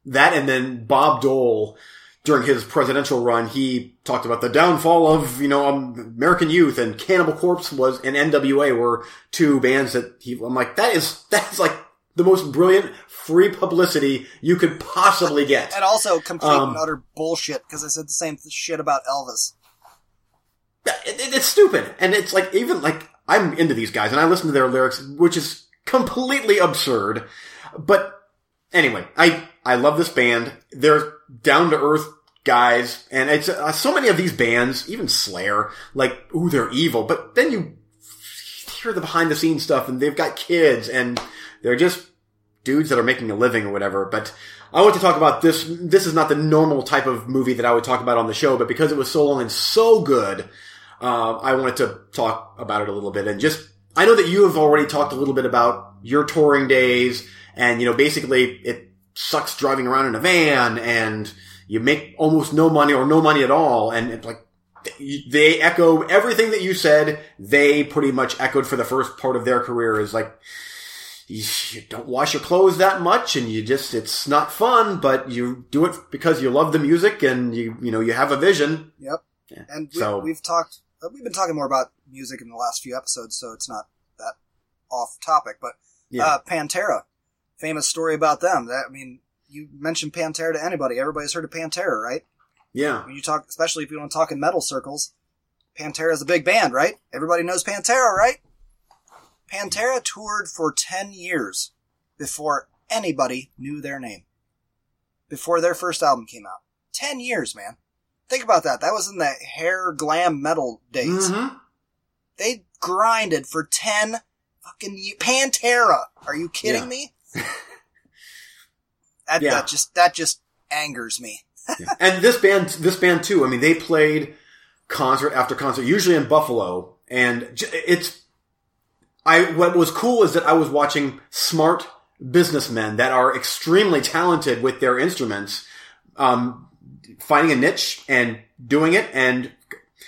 that. And then Bob Dole, during his presidential run, he talked about the downfall of, you know, um, American youth and Cannibal Corpse was, and NWA were two bands that he, I'm like, that is, that's like the most brilliant free publicity you could possibly get. And also complete Um, and utter bullshit because I said the same shit about Elvis. It, it- it's stupid. And it's like, even like, I'm into these guys and I listen to their lyrics, which is completely absurd. But anyway, I, I love this band. They're down to earth guys. And it's uh, so many of these bands, even Slayer, like, ooh, they're evil. But then you hear the behind the scenes stuff and they've got kids and they're just dudes that are making a living or whatever. But I want to talk about this. This is not the normal type of movie that I would talk about on the show, but because it was so long and so good, uh, I wanted to talk about it a little bit and just, I know that you have already talked a little bit about your touring days and, you know, basically it sucks driving around in a van and you make almost no money or no money at all. And it's like, they echo everything that you said. They pretty much echoed for the first part of their career is like, you don't wash your clothes that much and you just, it's not fun, but you do it because you love the music and you, you know, you have a vision. Yep. Yeah. And we, So- we've talked, we've been talking more about music in the last few episodes, so it's not that off topic, but Yeah. uh, Pantera, famous story about them. That I mean, you mention Pantera to anybody, everybody's heard of Pantera, right? yeah. When you talk, especially if you want to talk in metal circles, Pantera is a big band, right? Everybody knows Pantera, right? Pantera toured for 10 years before anybody knew their name. Before their first album came out. 10 years, man. Think about that. That was in the hair glam metal days. Mhm. They grinded for 10 fucking years. Pantera! Are you kidding Yeah. me? that, Yeah. that just, that just angers me. and this band, this band too. I mean, they played concert after concert, usually in Buffalo, and it's. I what was cool is that I was watching smart businessmen that are extremely talented with their instruments, um, finding a niche and doing it. And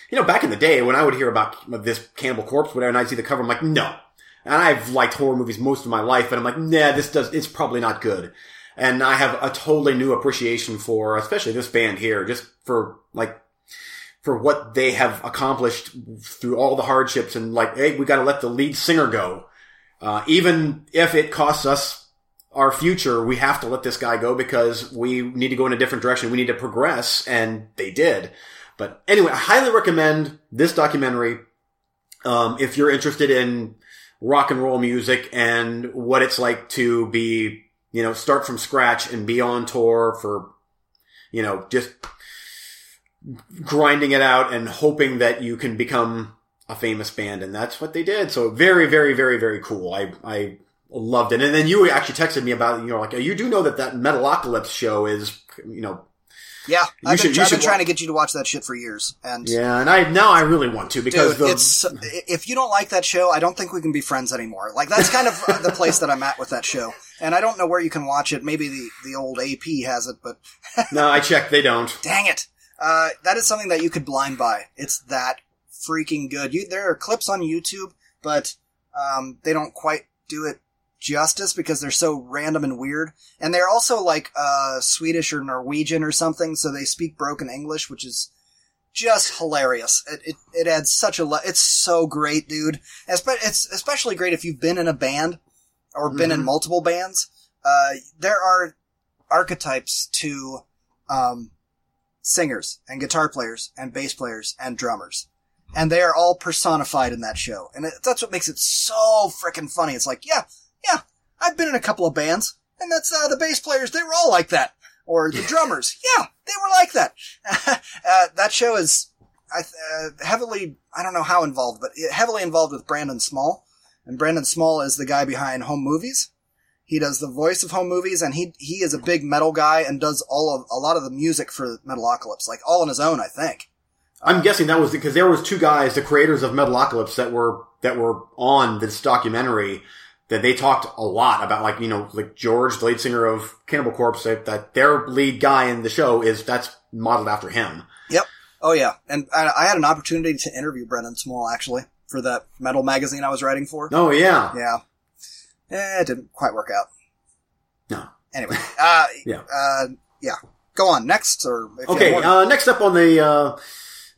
you know, back in the day when I would hear about this Cannibal Corpse, whatever, and I'd see the cover, I'm like, no. And I've liked horror movies most of my life, and I'm like, nah, this does. It's probably not good and I have a totally new appreciation for, especially this band here, just for like, for what they have accomplished through all the hardships and like, hey, we got to let the lead singer go, uh, even if it costs us our future. We have to let this guy go because we need to go in a different direction. We need to progress, and they did. But anyway, I highly recommend this documentary um, if you're interested in rock and roll music and what it's like to be you know, start from scratch and be on tour for, you know, just grinding it out and hoping that you can become a famous band. And that's what they did. So very, very, very, very cool. I, I loved it. And then you actually texted me about, you know, like, you do know that that Metalocalypse show is, you know, Yeah, You I've should- been, I've been trying to get you to watch that shit for years, and yeah. And I, now I really want to because dude, the, it's if you don't like that show, I don't think we can be friends anymore. Like that's kind of the place that I'm at with that show, and I don't know where you can watch it. Maybe the the old AP has it, but no, I checked. They don't. dang it, uh, that is something that you could blind buy. It's that freaking good. You there are clips on YouTube, but um, they don't quite do it justice because they're so random and weird. And they're also like uh, Swedish or Norwegian or something, so they speak broken English, which is just hilarious. It it, it adds such a le- it's so great, dude. It's especially great if you've been in a band or been in Mhm. multiple bands. Uh, there are archetypes to um, singers and guitar players and bass players and drummers. And they are all personified in that show. And it, that's what makes it so freaking funny. It's like, yeah, yeah, I've been in a couple of bands and that's, uh, the bass players, they were all like that. Or the drummers, yeah, they were like that. uh, that show is, I, uh, heavily, I don't know how involved, but heavily involved with Brendan Small. And Brendan Small is the guy behind Home Movies. He does the voice of home movies, and he he is a big metal guy and does all of a lot of the music for Metalocalypse, like all on his own, I think. I'm guessing that was because there was two guys, the creators of Metalocalypse, that were that were on this documentary. That they talked a lot about, like you know, like George, the lead singer of Cannibal Corpse, that, that their lead guy in the show is that's modeled after him. Yep. Oh yeah, and I, I had an opportunity to interview Brendan Small actually for that metal magazine I was writing for. Oh yeah, Yeah, eh, it didn't quite work out. No. Anyway, uh, Yeah. uh, yeah. Go on next, or if Okay, uh, next up on the, uh,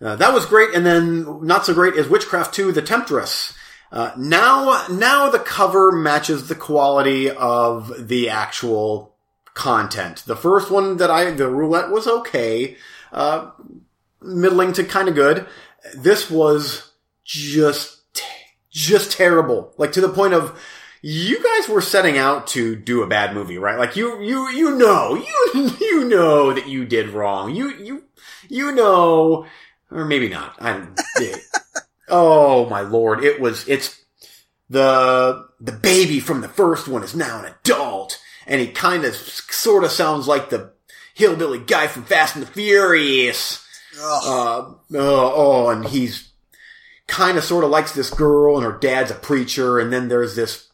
uh, that was great, and then not so great is Witchcraft 2, The Temptress. Uh, now, now the cover matches the quality of the actual content. The first one that I, the roulette was okay, uh, middling to kind of good. This was just, just terrible. Like to the point of, you guys were setting out to do a bad movie, right? Like you, you, you know, you, you know that you did wrong. You, you, you know, or maybe not. I don't. it- oh my lord! It was. It's the the baby from the first one is now an adult, and he kind of sort of sounds like the hillbilly guy from Fast and the Furious. Uh, oh, oh, and he's kind of sort of likes this girl, and her dad's a preacher, and then there's this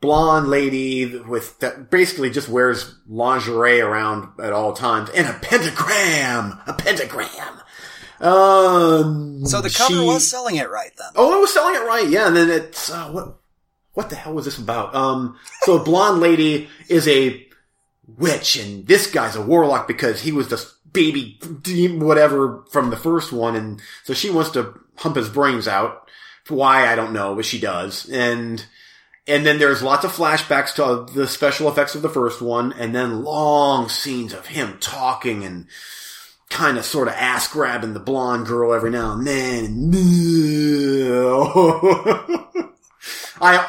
blonde lady with that basically just wears lingerie around at all times, and a pentagram, a pentagram. Um, so the cover she- was selling it right then. Oh, it was selling it right, yeah. And then it's uh, what? What the hell was this about? Um, so a blonde lady is a witch, and this guy's a warlock because he was the baby whatever from the first one, and so she wants to hump his brains out. Why I don't know, but she does, and And then there's lots of flashbacks to the special effects of the first one, and then long scenes of him talking and kind of sort of ass grabbing the blonde girl every now and then. I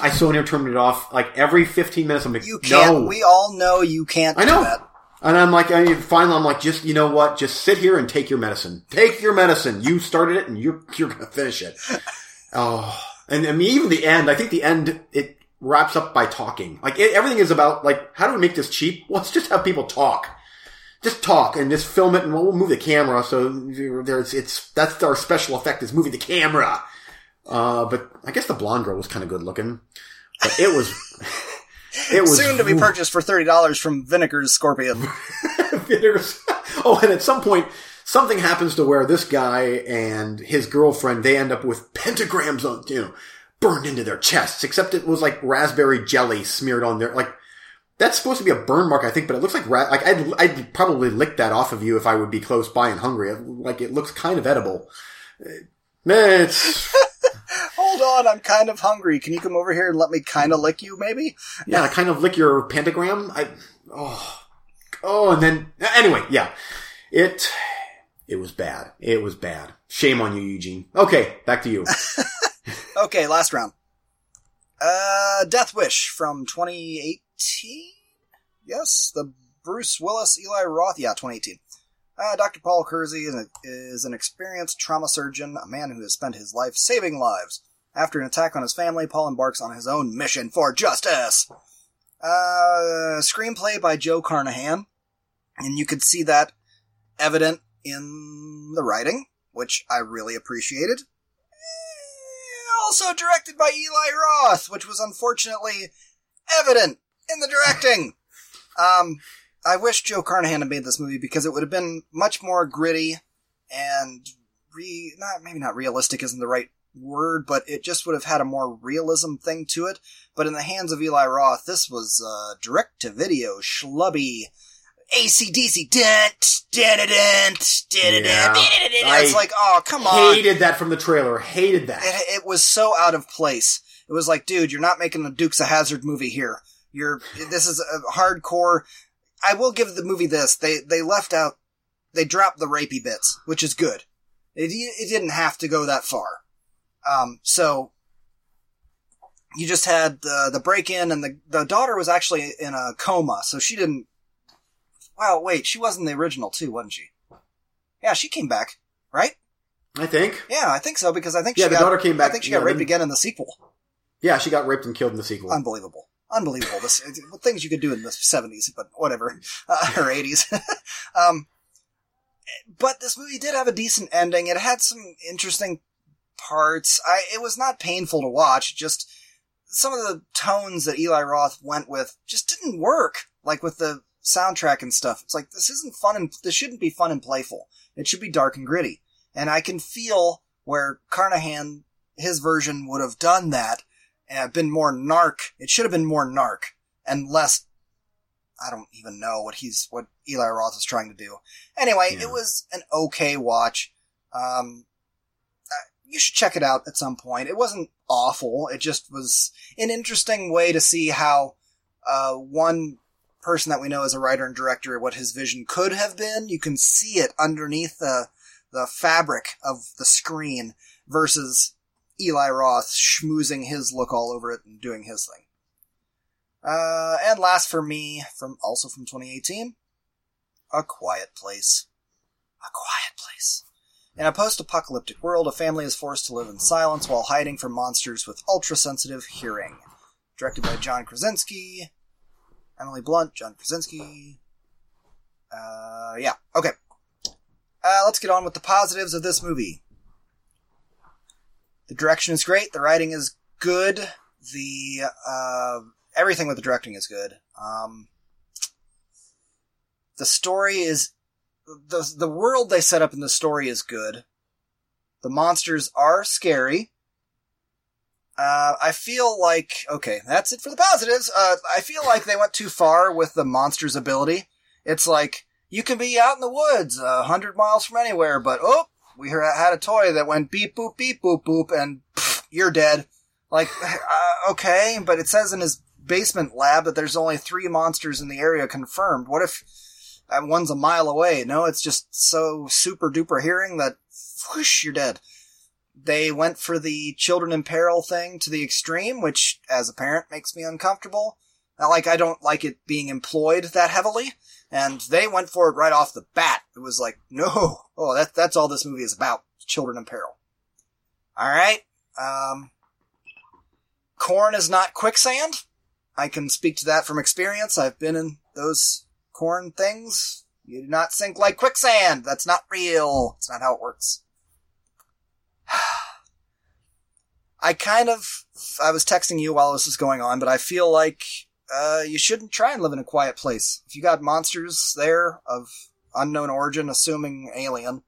I so near turned it off. Like every 15 minutes, I'm like, You can't. no. We all know you can't I know. that. And I'm like, I, finally, I'm like, just you know what? Just sit here and take your medicine. Take your medicine. You started it, and you're you're gonna finish it. Oh, and I mean, even the end. I think the end it wraps up by talking. Like it, everything is about like how do we make this cheap? Let's just have people talk. Just talk and just film it, and we'll move the camera. So there's it's that's our special effect is moving the camera. Uh, but I guess the blonde girl was kind of good looking. But it was. It was Soon to be purchased for thirty dollars from Vinegar's Scorpion. Vinegar's- oh, and at some point, something happens to where this guy and his girlfriend they end up with pentagrams on, you know, burned into their chests. Except it was like raspberry jelly smeared on their like. That's supposed to be a burn mark, I think, but it looks like rat. like I'd I'd probably lick that off of you if I would be close by and hungry. Like it looks kind of edible. Uh, it's Hold on, I'm kind of hungry. Can you come over here and let me kind of lick you, maybe? yeah, I kind of lick your pentagram. I oh oh, and then anyway, yeah, it it was bad. It was bad. Shame on you, Eugene. Okay, back to you. Okay, last round. Uh, Death Wish from 2018? Yes, the Bruce Willis, Eli Roth, yeah, 2018. Uh, Dr. Paul Kersey is, a, is an experienced trauma surgeon, a man who has spent his life saving lives. After an attack on his family, Paul embarks on his own mission for justice. Uh, screenplay by Joe Carnahan, and you could see that evident in the writing, which I really appreciated. Also directed by Eli Roth, which was unfortunately evident in the directing. Um, I wish Joe Carnahan had made this movie because it would have been much more gritty and re not maybe not realistic isn't the right word, but it just would have had a more realism thing to it. But in the hands of Eli Roth, this was uh, direct to video, schlubby. ACDC, dent, dent, dent, dent, Yeah. It's I like, oh, come on. Hated that from the trailer. Hated that. It, it was so out of place. It was like, dude, you're not making the Dukes of Hazzard movie here. You're this is a hardcore. I will give the movie this. They they left out. They dropped the rapey bits, which is good. It it didn't have to go that far. Um, so you just had the the break in, and the the daughter was actually in a coma, so she didn't. Wow, wait, she wasn't the original too, wasn't she? Yeah, she came back, right? I think. Yeah, I think so because I think Yeah, she the got, daughter came back, I think she yeah, got raped then- again in the sequel. Yeah, she got raped and killed in the sequel. Unbelievable, unbelievable. This things you could do in the seventies, but whatever, uh, or eighties. um, but this movie did have a decent ending. It had some interesting parts. I it was not painful to watch. Just some of the tones that Eli Roth went with just didn't work. Like with the soundtrack and stuff. It's like this isn't fun and this shouldn't be fun and playful. It should be dark and gritty. And I can feel where Carnahan his version would have done that and been more narc. It should have been more narc and less. I don't even know what he's what Eli Roth is trying to do. Anyway, Yeah. it was an okay watch. Um, uh, you should check it out at some point. It wasn't awful. It just was an interesting way to see how uh, one person that we know as a writer and director, what his vision could have been. You can see it underneath the the fabric of the screen versus Eli Roth schmoozing his look all over it and doing his thing. Uh, and last for me, from also from 2018, A Quiet Place. A Quiet Place. In a post-apocalyptic world, a family is forced to live in silence while hiding from monsters with ultra-sensitive hearing. Directed by John Krasinski, Emily Blunt, John Krasinski. Uh, yeah, okay. Uh, let's get on with the positives of this movie. The direction is great. The writing is good. The uh, everything with the directing is good. Um, the story is the the world they set up in the story is good. The monsters are scary. Uh, I feel like okay, that's it for the positives. Uh, I feel like they went too far with the monster's ability. It's like you can be out in the woods, a hundred miles from anywhere, but oh, we had a toy that went beep boop beep boop boop, and pff, you're dead. Like, uh, okay, but it says in his basement lab that there's only three monsters in the area confirmed. What if uh, one's a mile away? No, it's just so super duper hearing that whoosh, you're dead. They went for the children in peril thing to the extreme, which, as a parent, makes me uncomfortable. Like I don't like it being employed that heavily, and they went for it right off the bat. It was like, no, oh, that, that's all this movie is about. Children in peril. Alright, um, corn is not quicksand. I can speak to that from experience. I've been in those corn things. You do not sink like quicksand. That's not real. It's not how it works. I kind of, I was texting you while this was going on, but I feel like, uh, you shouldn't try and live in a quiet place. If you got monsters there of unknown origin, assuming alien,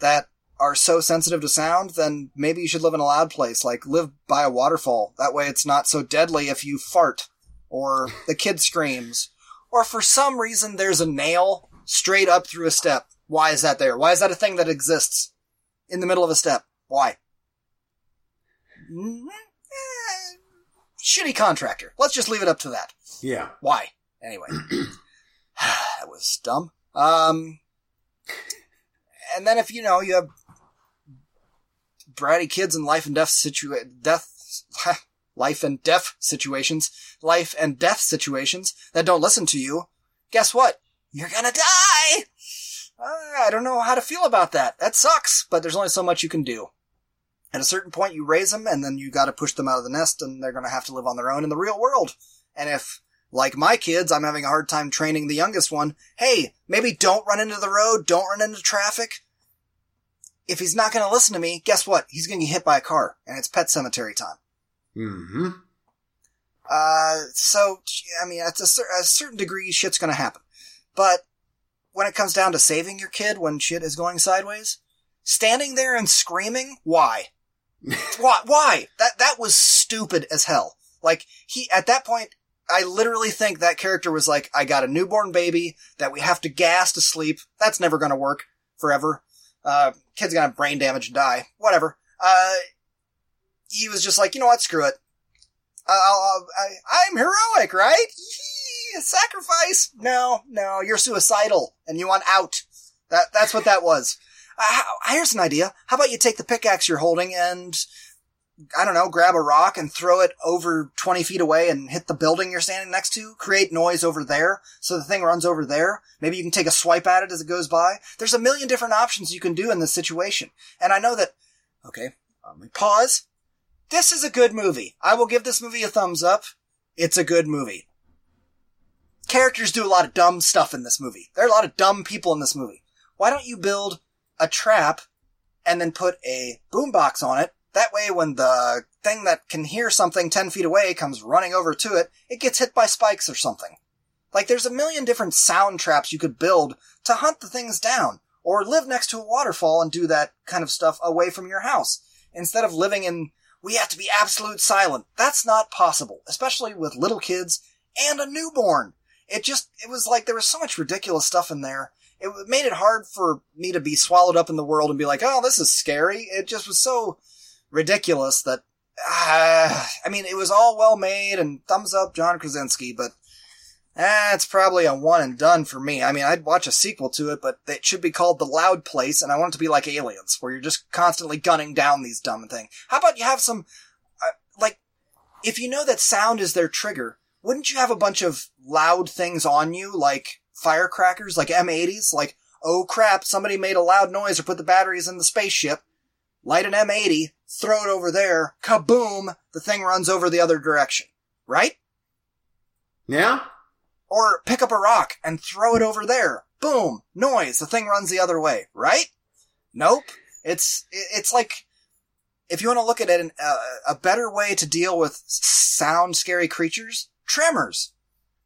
that are so sensitive to sound, then maybe you should live in a loud place, like live by a waterfall. That way it's not so deadly if you fart, or the kid screams, or for some reason there's a nail straight up through a step. Why is that there? Why is that a thing that exists in the middle of a step? Why? Mm, eh, Shitty contractor. Let's just leave it up to that. Yeah. Why? Anyway. that was dumb. Um, and then if you know, you have bratty kids in life and death situa- death, life and death situations, life and death situations that don't listen to you, guess what? You're gonna die! Uh, I don't know how to feel about that. That sucks, but there's only so much you can do. At a certain point, you raise them, and then you gotta push them out of the nest, and they're gonna have to live on their own in the real world. And if, like my kids, I'm having a hard time training the youngest one, hey, maybe don't run into the road, don't run into traffic. If he's not gonna listen to me, guess what? He's gonna get hit by a car, and it's pet cemetery time. Mm-hmm. Uh, so, I mean, at a, cer- a certain degree, shit's gonna happen. But when it comes down to saving your kid when shit is going sideways, standing there and screaming, why? Why? Why? That, that was stupid as hell. Like, he, at that point, I literally think that character was like, I got a newborn baby that we have to gas to sleep. That's never gonna work forever. Uh, kid's gonna have brain damage and die. Whatever. Uh, he was just like, you know what? Screw it. I'll, I'll, I, I'm heroic, right? Yee, sacrifice? No, no, you're suicidal and you want out. That, that's what that was. Uh, here's an idea. How about you take the pickaxe you're holding and, I don't know, grab a rock and throw it over 20 feet away and hit the building you're standing next to? Create noise over there so the thing runs over there. Maybe you can take a swipe at it as it goes by. There's a million different options you can do in this situation. And I know that, okay, let me pause. This is a good movie. I will give this movie a thumbs up. It's a good movie. Characters do a lot of dumb stuff in this movie. There are a lot of dumb people in this movie. Why don't you build a trap and then put a boombox on it? That way when the thing that can hear something 10 feet away comes running over to it, it gets hit by spikes or something. Like there's a million different sound traps you could build to hunt the things down, or live next to a waterfall and do that kind of stuff away from your house. Instead of living in, we have to be absolute silent. That's not possible, especially with little kids and a newborn. It just, it was like there was so much ridiculous stuff in there. It made it hard for me to be swallowed up in the world and be like, oh, this is scary. It just was so ridiculous that, uh, I mean, it was all well made and thumbs up John Krasinski, but that's probably a one and done for me. I mean, I'd watch a sequel to it, but it should be called The Loud Place, and I want it to be like Aliens, where you're just constantly gunning down these dumb things. How about you have some, uh, like, if you know that sound is their trigger, wouldn't you have a bunch of loud things on you, like firecrackers, like M80s? Like, oh crap, somebody made a loud noise or put the batteries in the spaceship. Light an M80, throw it over there, kaboom, the thing runs over the other direction. Right? Yeah? Or pick up a rock and throw it over there. Boom! Noise. The thing runs the other way. Right? Nope. It's, it's like, if you want to look at it, uh, a better way to deal with sound scary creatures, tremors.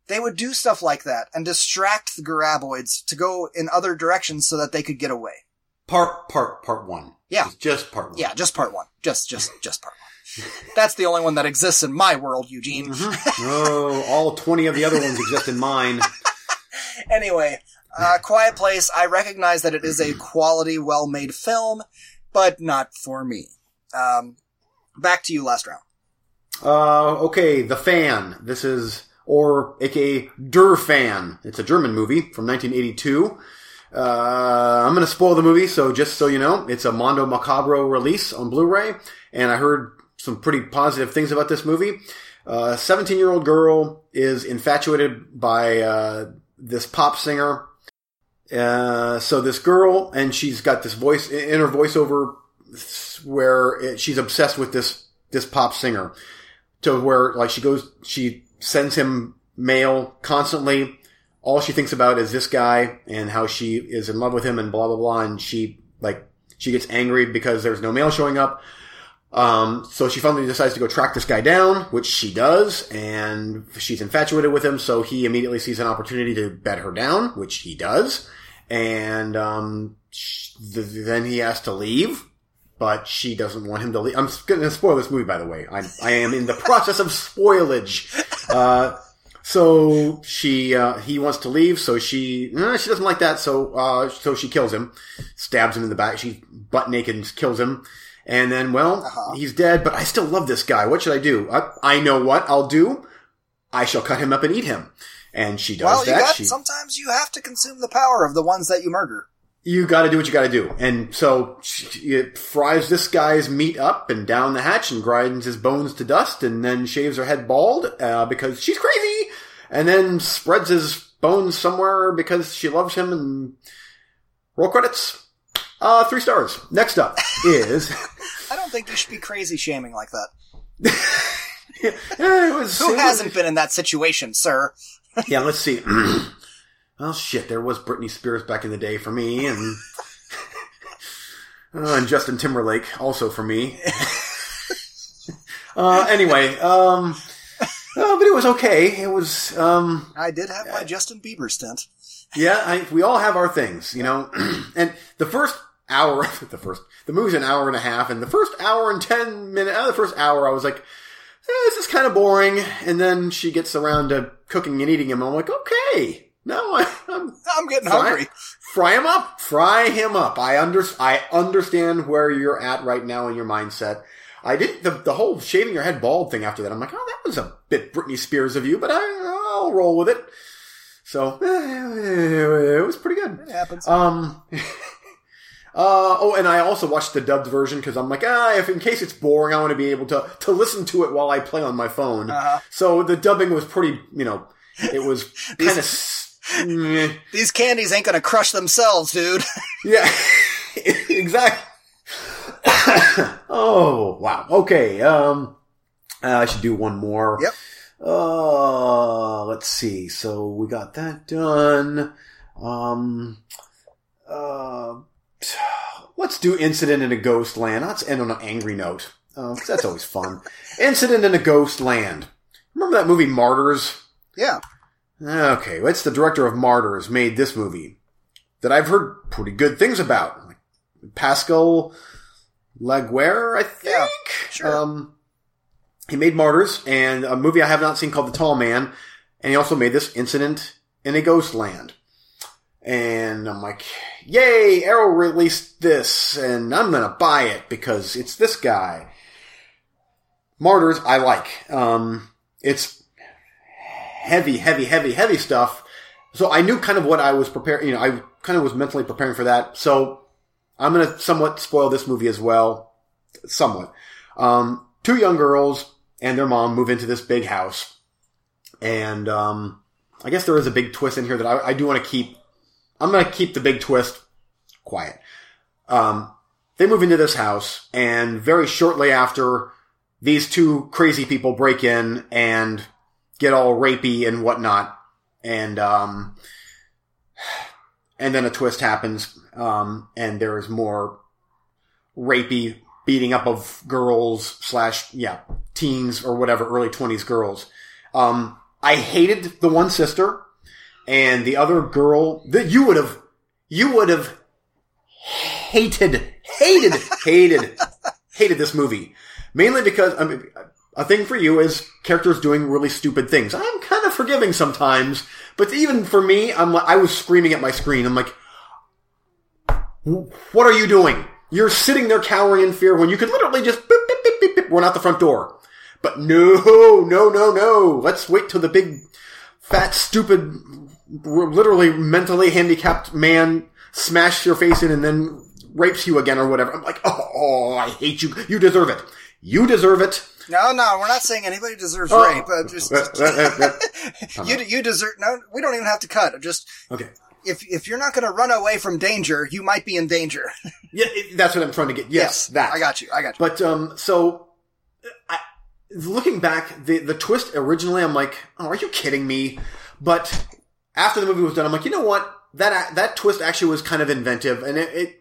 They would do stuff like that and distract the graboids to go in other directions so that they could get away. Part, part, part one. Yeah. Just, just part one. Yeah, just part one. Just, just, just part one. That's the only one that exists in my world, Eugene. oh, all 20 of the other ones exist in mine. anyway, uh, Quiet Place, I recognize that it is a quality, well-made film, but not for me. Um, back to you last round. Uh, okay, The Fan. This is, or aka Der Fan. It's a German movie from 1982. Uh, I'm gonna spoil the movie, so just so you know, it's a Mondo Macabro release on Blu-ray, and I heard some pretty positive things about this movie. A 17 year old girl is infatuated by, uh, this pop singer. Uh, so this girl, and she's got this voice, in her voiceover, where it, she's obsessed with this, this pop singer. To where, like, she goes, she sends him mail constantly. All she thinks about is this guy and how she is in love with him and blah, blah, blah. And she, like, she gets angry because there's no mail showing up. Um, so she finally decides to go track this guy down, which she does, and she's infatuated with him, so he immediately sees an opportunity to bet her down, which he does. And, um, sh- th- then he has to leave, but she doesn't want him to leave. I'm gonna spoil this movie, by the way. I'm, I am in the process of spoilage. Uh, so she, uh, he wants to leave, so she, she doesn't like that, so, uh, so she kills him, stabs him in the back, she butt naked and kills him. And then, well, Uh-huh. he's dead, but I still love this guy. What should I do? I, I know what I'll do. I shall cut him up and eat him. And she does Well, you that. got, she, sometimes you have to consume the power of the ones that you murder. You gotta do what you gotta do. And so she, it fries this guy's meat up and down the hatch and grinds his bones to dust and then shaves her head bald, uh, because she's crazy! And then spreads his bones somewhere because she loves him and roll credits. Uh, three stars. Next up is, I don't think you should be crazy shaming like that. It was, Who hasn't been in that situation, sir? Yeah, let's see. well, shit, there was Britney Spears back in the day for me, and uh, and Justin Timberlake also for me. uh, anyway, um, uh, but it was okay. It was, um, I did have my Justin Bieber stint. yeah, I, we all have our things, you know. and the first hour, the first, the movie's an hour and a half, and the first hour and ten minutes, uh, the first hour, I was like, eh, this is kind of boring. And then she gets around to cooking and eating him. I'm like, okay, no, I, I'm I'm getting Fine. hungry. fry him up, fry him up. I under, I understand where you're at right now in your mindset. I did the the whole shaving your head bald thing after that. I'm like, oh, that was a bit Britney Spears of you, but I, I'll roll with it. So eh, it was pretty good. It happens. Um. Uh, oh, and I also watched the dubbed version because I'm like, ah, if in case it's boring, I want to be able to to listen to it while I play on my phone. Uh-huh. So the dubbing was pretty, you know, it was kind of, These candies ain't gonna crush themselves, dude. yeah, exactly. oh wow. Okay. Um, uh, I should do one more. Yep. Uh, let's see. So we got that done. Um, uh, let's do incident in a ghost land. Let's end on an angry note. Uh, that's always fun. incident in a ghost land. Remember that movie Martyrs? Yeah. Okay, it's the director of Martyrs made this movie that I've heard pretty good things about. Like Pascal Laugier, I think. Yeah, sure. Um, he made Martyrs and a movie I have not seen called The Tall Man, and he also made this Incident in a Ghostland. And I'm like, yay, Arrow released this, and I'm gonna buy it because it's this guy. Martyrs, I like. Um, it's heavy, heavy, heavy, heavy stuff. So I knew kind of what I was preparing, you know, I kind of was mentally preparing for that. So I'm going to somewhat spoil this movie as well. Somewhat. Um, two young girls and their mom move into this big house. And, um, I guess there is a big twist in here that I, I do want to keep, I'm going to keep the big twist quiet. Um, they move into this house and very shortly after these two crazy people break in and get all rapey and whatnot. And, um, and then a twist happens, um, and there's more rapey beating up of girls slash, yeah, teens or whatever, early twenties girls. Um, I hated the one sister and the other girl that you would have, you would have hated, hated, hated, hated this movie. Mainly because, I mean, a thing for you is characters doing really stupid things. I'm kind of forgiving sometimes, but even for me, I'm like, I was screaming at my screen. I'm like, what are you doing? You're sitting there cowering in fear when you could literally just beep, beep, beep, beep, beep, run out the front door. But no, no, no, no. Let's wait till the big, fat, stupid, literally mentally handicapped man smashes your face in and then rapes you again or whatever. I'm like, oh, oh, I hate you. You deserve it. You deserve it. No, no, we're not saying anybody deserves Oh. rape. Uh, just Uh, uh, uh, you you deserve. No, we don't even have to cut. Just Okay. if if you're not going to run away from danger, you might be in danger. Yeah, it- that's what I'm trying to get. Yes, that. I got you. I got you. But um, so I, looking back, the the twist originally, I'm like, oh, are you kidding me? But after the movie was done, I'm like, you know what? That that twist actually was kind of inventive, and it, it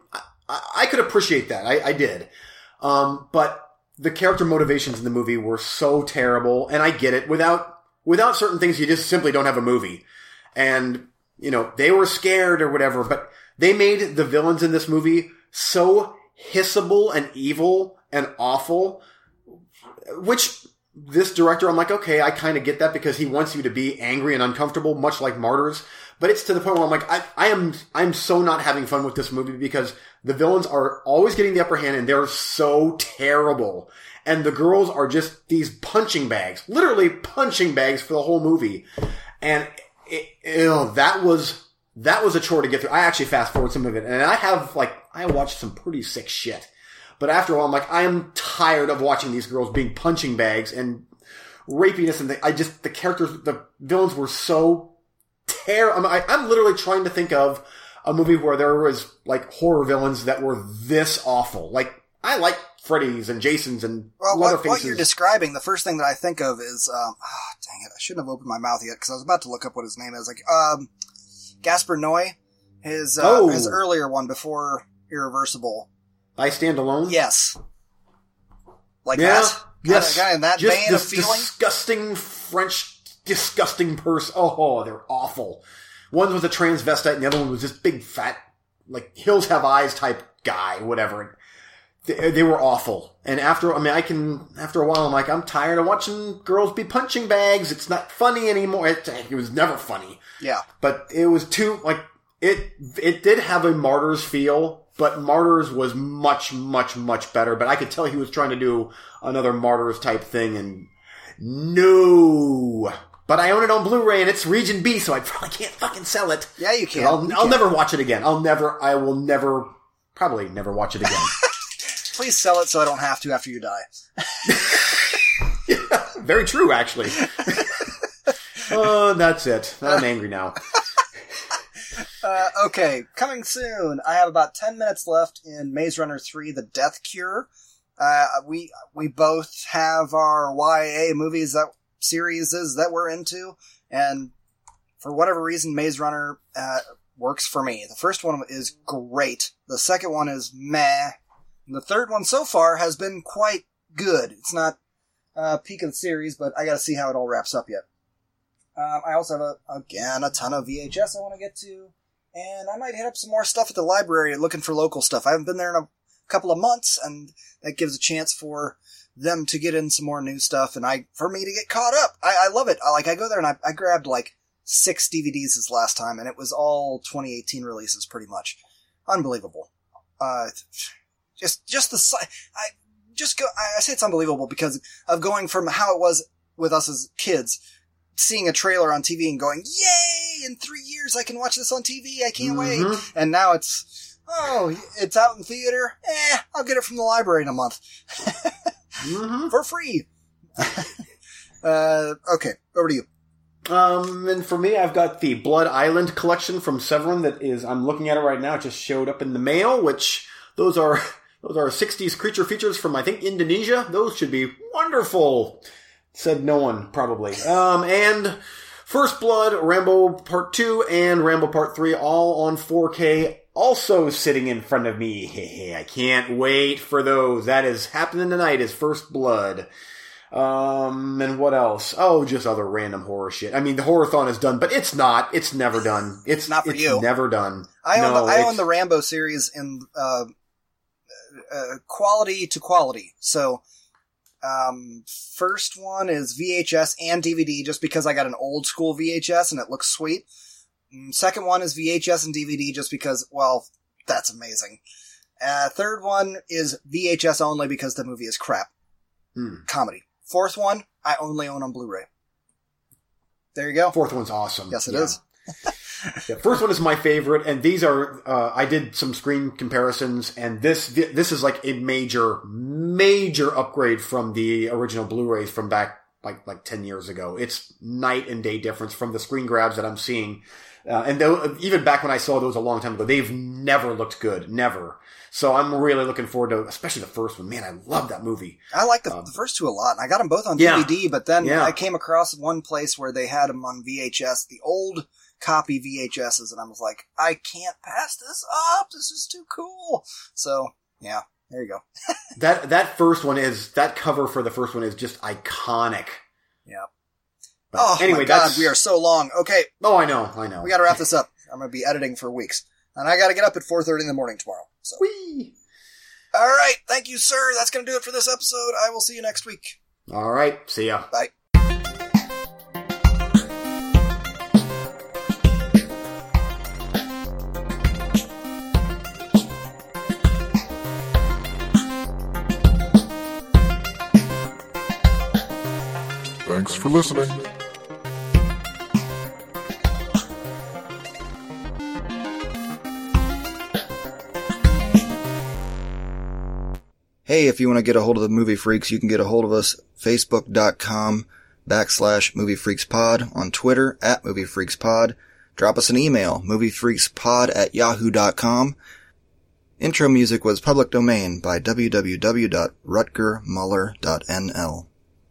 I, I could appreciate that. I, I did. Um, but the character motivations in the movie were so terrible, and I get it. Without without certain things, you just simply don't have a movie. And you know they were scared or whatever, but they made the villains in this movie so hissable and evil and awful, which this director, I'm like, okay, I kind of get that because he wants you to be angry and uncomfortable, much like Martyrs. But it's to the point where I'm like, I, I am, I'm so not having fun with this movie because the villains are always getting the upper hand and they're so terrible. And the girls are just these punching bags, literally punching bags for the whole movie. And it, ew, oh, that was, that was a chore to get through. I actually fast forward some of it and I have like, I watched some pretty sick shit. But after a while, I'm like, I am tired of watching these girls being punching bags and rapiness and the, I just, the characters, the villains were so terrible. I'm, I, I'm literally trying to think of a movie where there was like horror villains that were this awful. Like, I like Freddy's and Jason's and Well, what, Leatherface's. what you're describing, the first thing that I think of is, um, ah, dang it, I shouldn't have opened my mouth yet because I was about to look up what his name is. Like, um, Gaspar Noé, his uh, Oh. his earlier one before Irreversible. I Stand Alone. Yes, like Yeah. that. Yes. kind of in that Just vein of feeling. disgusting French, disgusting person. Oh, oh, they're awful. One was a transvestite and the other one was this big fat, like Hills Have Eyes type guy, whatever. They, they were awful. And after, I mean, I can, after a while, I'm like, I'm tired of watching girls be punching bags. It's not funny anymore. It, it was never funny. Yeah, But it was too, like, it, it did have a Martyrs feel, but Martyrs was much, much, much better. But I could tell he was trying to do another Martyrs type thing and no. But I own it on Blu-ray and it's Region B, so I probably can't fucking sell it. yeah, you can. I'll, You I'll can. never watch it again. I'll never, I will never, probably never watch it again. Please sell it so I don't have to after you die. Very true, actually. Oh, that's it. I'm angry now. Uh, okay, coming soon. I have about ten minutes left in Maze Runner Three: The Death Cure. Uh, we we both have our YA movies that series is that we're into, and for whatever reason, Maze Runner uh, works for me. The first one is great. The second one is meh. And the third one so far has been quite good. It's not uh, peak of the series, but I got to see how it all wraps up yet. Um, I also have a, again a ton of VHS I want to get to, and I might hit up some more stuff at the library looking for local stuff. I haven't been there in a couple of months, and that gives a chance for them to get in some more new stuff, and I for me to get caught up. I, I love it. I, like I go there and I, I grabbed like six DVDs this last time, and it was all 2018 releases, pretty much. Unbelievable. Uh, just just the I just go. I I say it's unbelievable because of going from how it was with us as kids seeing a trailer on TV and going, "Yay! In three years, I can watch this on TV. I can't wait." Mhm. And now it's, oh, it's out in theater. Eh, I'll get it from the library in a month hmm for free. uh, okay, over to you. Um, and for me, I've got the Blood Island collection from Severin that is, I'm looking at it right now. It just showed up in the mail, which those are, those are 60s creature features from, I think, Indonesia. Those should be wonderful. Said no one, probably. Um, and First Blood, Rambo Part 2, and Rambo Part 3 all on 4K. Also sitting in front of me. I can't wait for those. That is happening tonight is First Blood. Um, and what else? Oh, just other random horror shit. I mean, the horrorthon is done, but it's not. It's never done. It's Not for it's you. Never done. I own, No, the, I own the Rambo series in uh, uh, quality to quality. So, um, first one is VHS and DVD, just because I got an old school VHS and it looks sweet. Mm, Second one is VHS and DVD, just because, well, that's amazing. Uh, third one is VHS only because the movie is crap. Hmm. Comedy. Fourth one, I only own on Blu-ray. There you go. Fourth one's awesome. Yes, it yeah. is. Yeah, first one is my favorite, and these are uh, I did some screen comparisons, and this this is like a major major upgrade from the original Blu-rays from back like like ten years ago. It's night and day difference from the screen grabs that I'm seeing, uh, and though, even back when I saw those a long time ago, they've never looked good, never. So I'm really looking forward to, especially the first one. Man, I love that movie. I like the, Um, the first two a lot, I got them both on Yeah. DVD. But then Yeah. I came across one place where they had them on VHS, the old copy VHSs, and I was like, I can't pass this up. This is too cool. So yeah, there you go. That that first one is that cover for the first one is just iconic. Yeah. But oh anyway, my god, that's we are so long. Okay, Oh, I know, I know. we got to wrap this up. I'm gonna be editing for weeks, and I got to get up at 4:30 in the morning tomorrow. So. Whee! All right. Thank you, sir. That's going to do it for this episode. I will see you next week. All right, see ya. Bye. Thanks for listening. Hey, if you want to get a hold of the Movie Freaks, you can get a hold of us facebook.com backslash Movie Freaks Pod, on Twitter at Movie Freaks Pod. Drop us an email, moviefreakspod at yahoo.com. Intro music was public domain by www.rutgermuller.nl.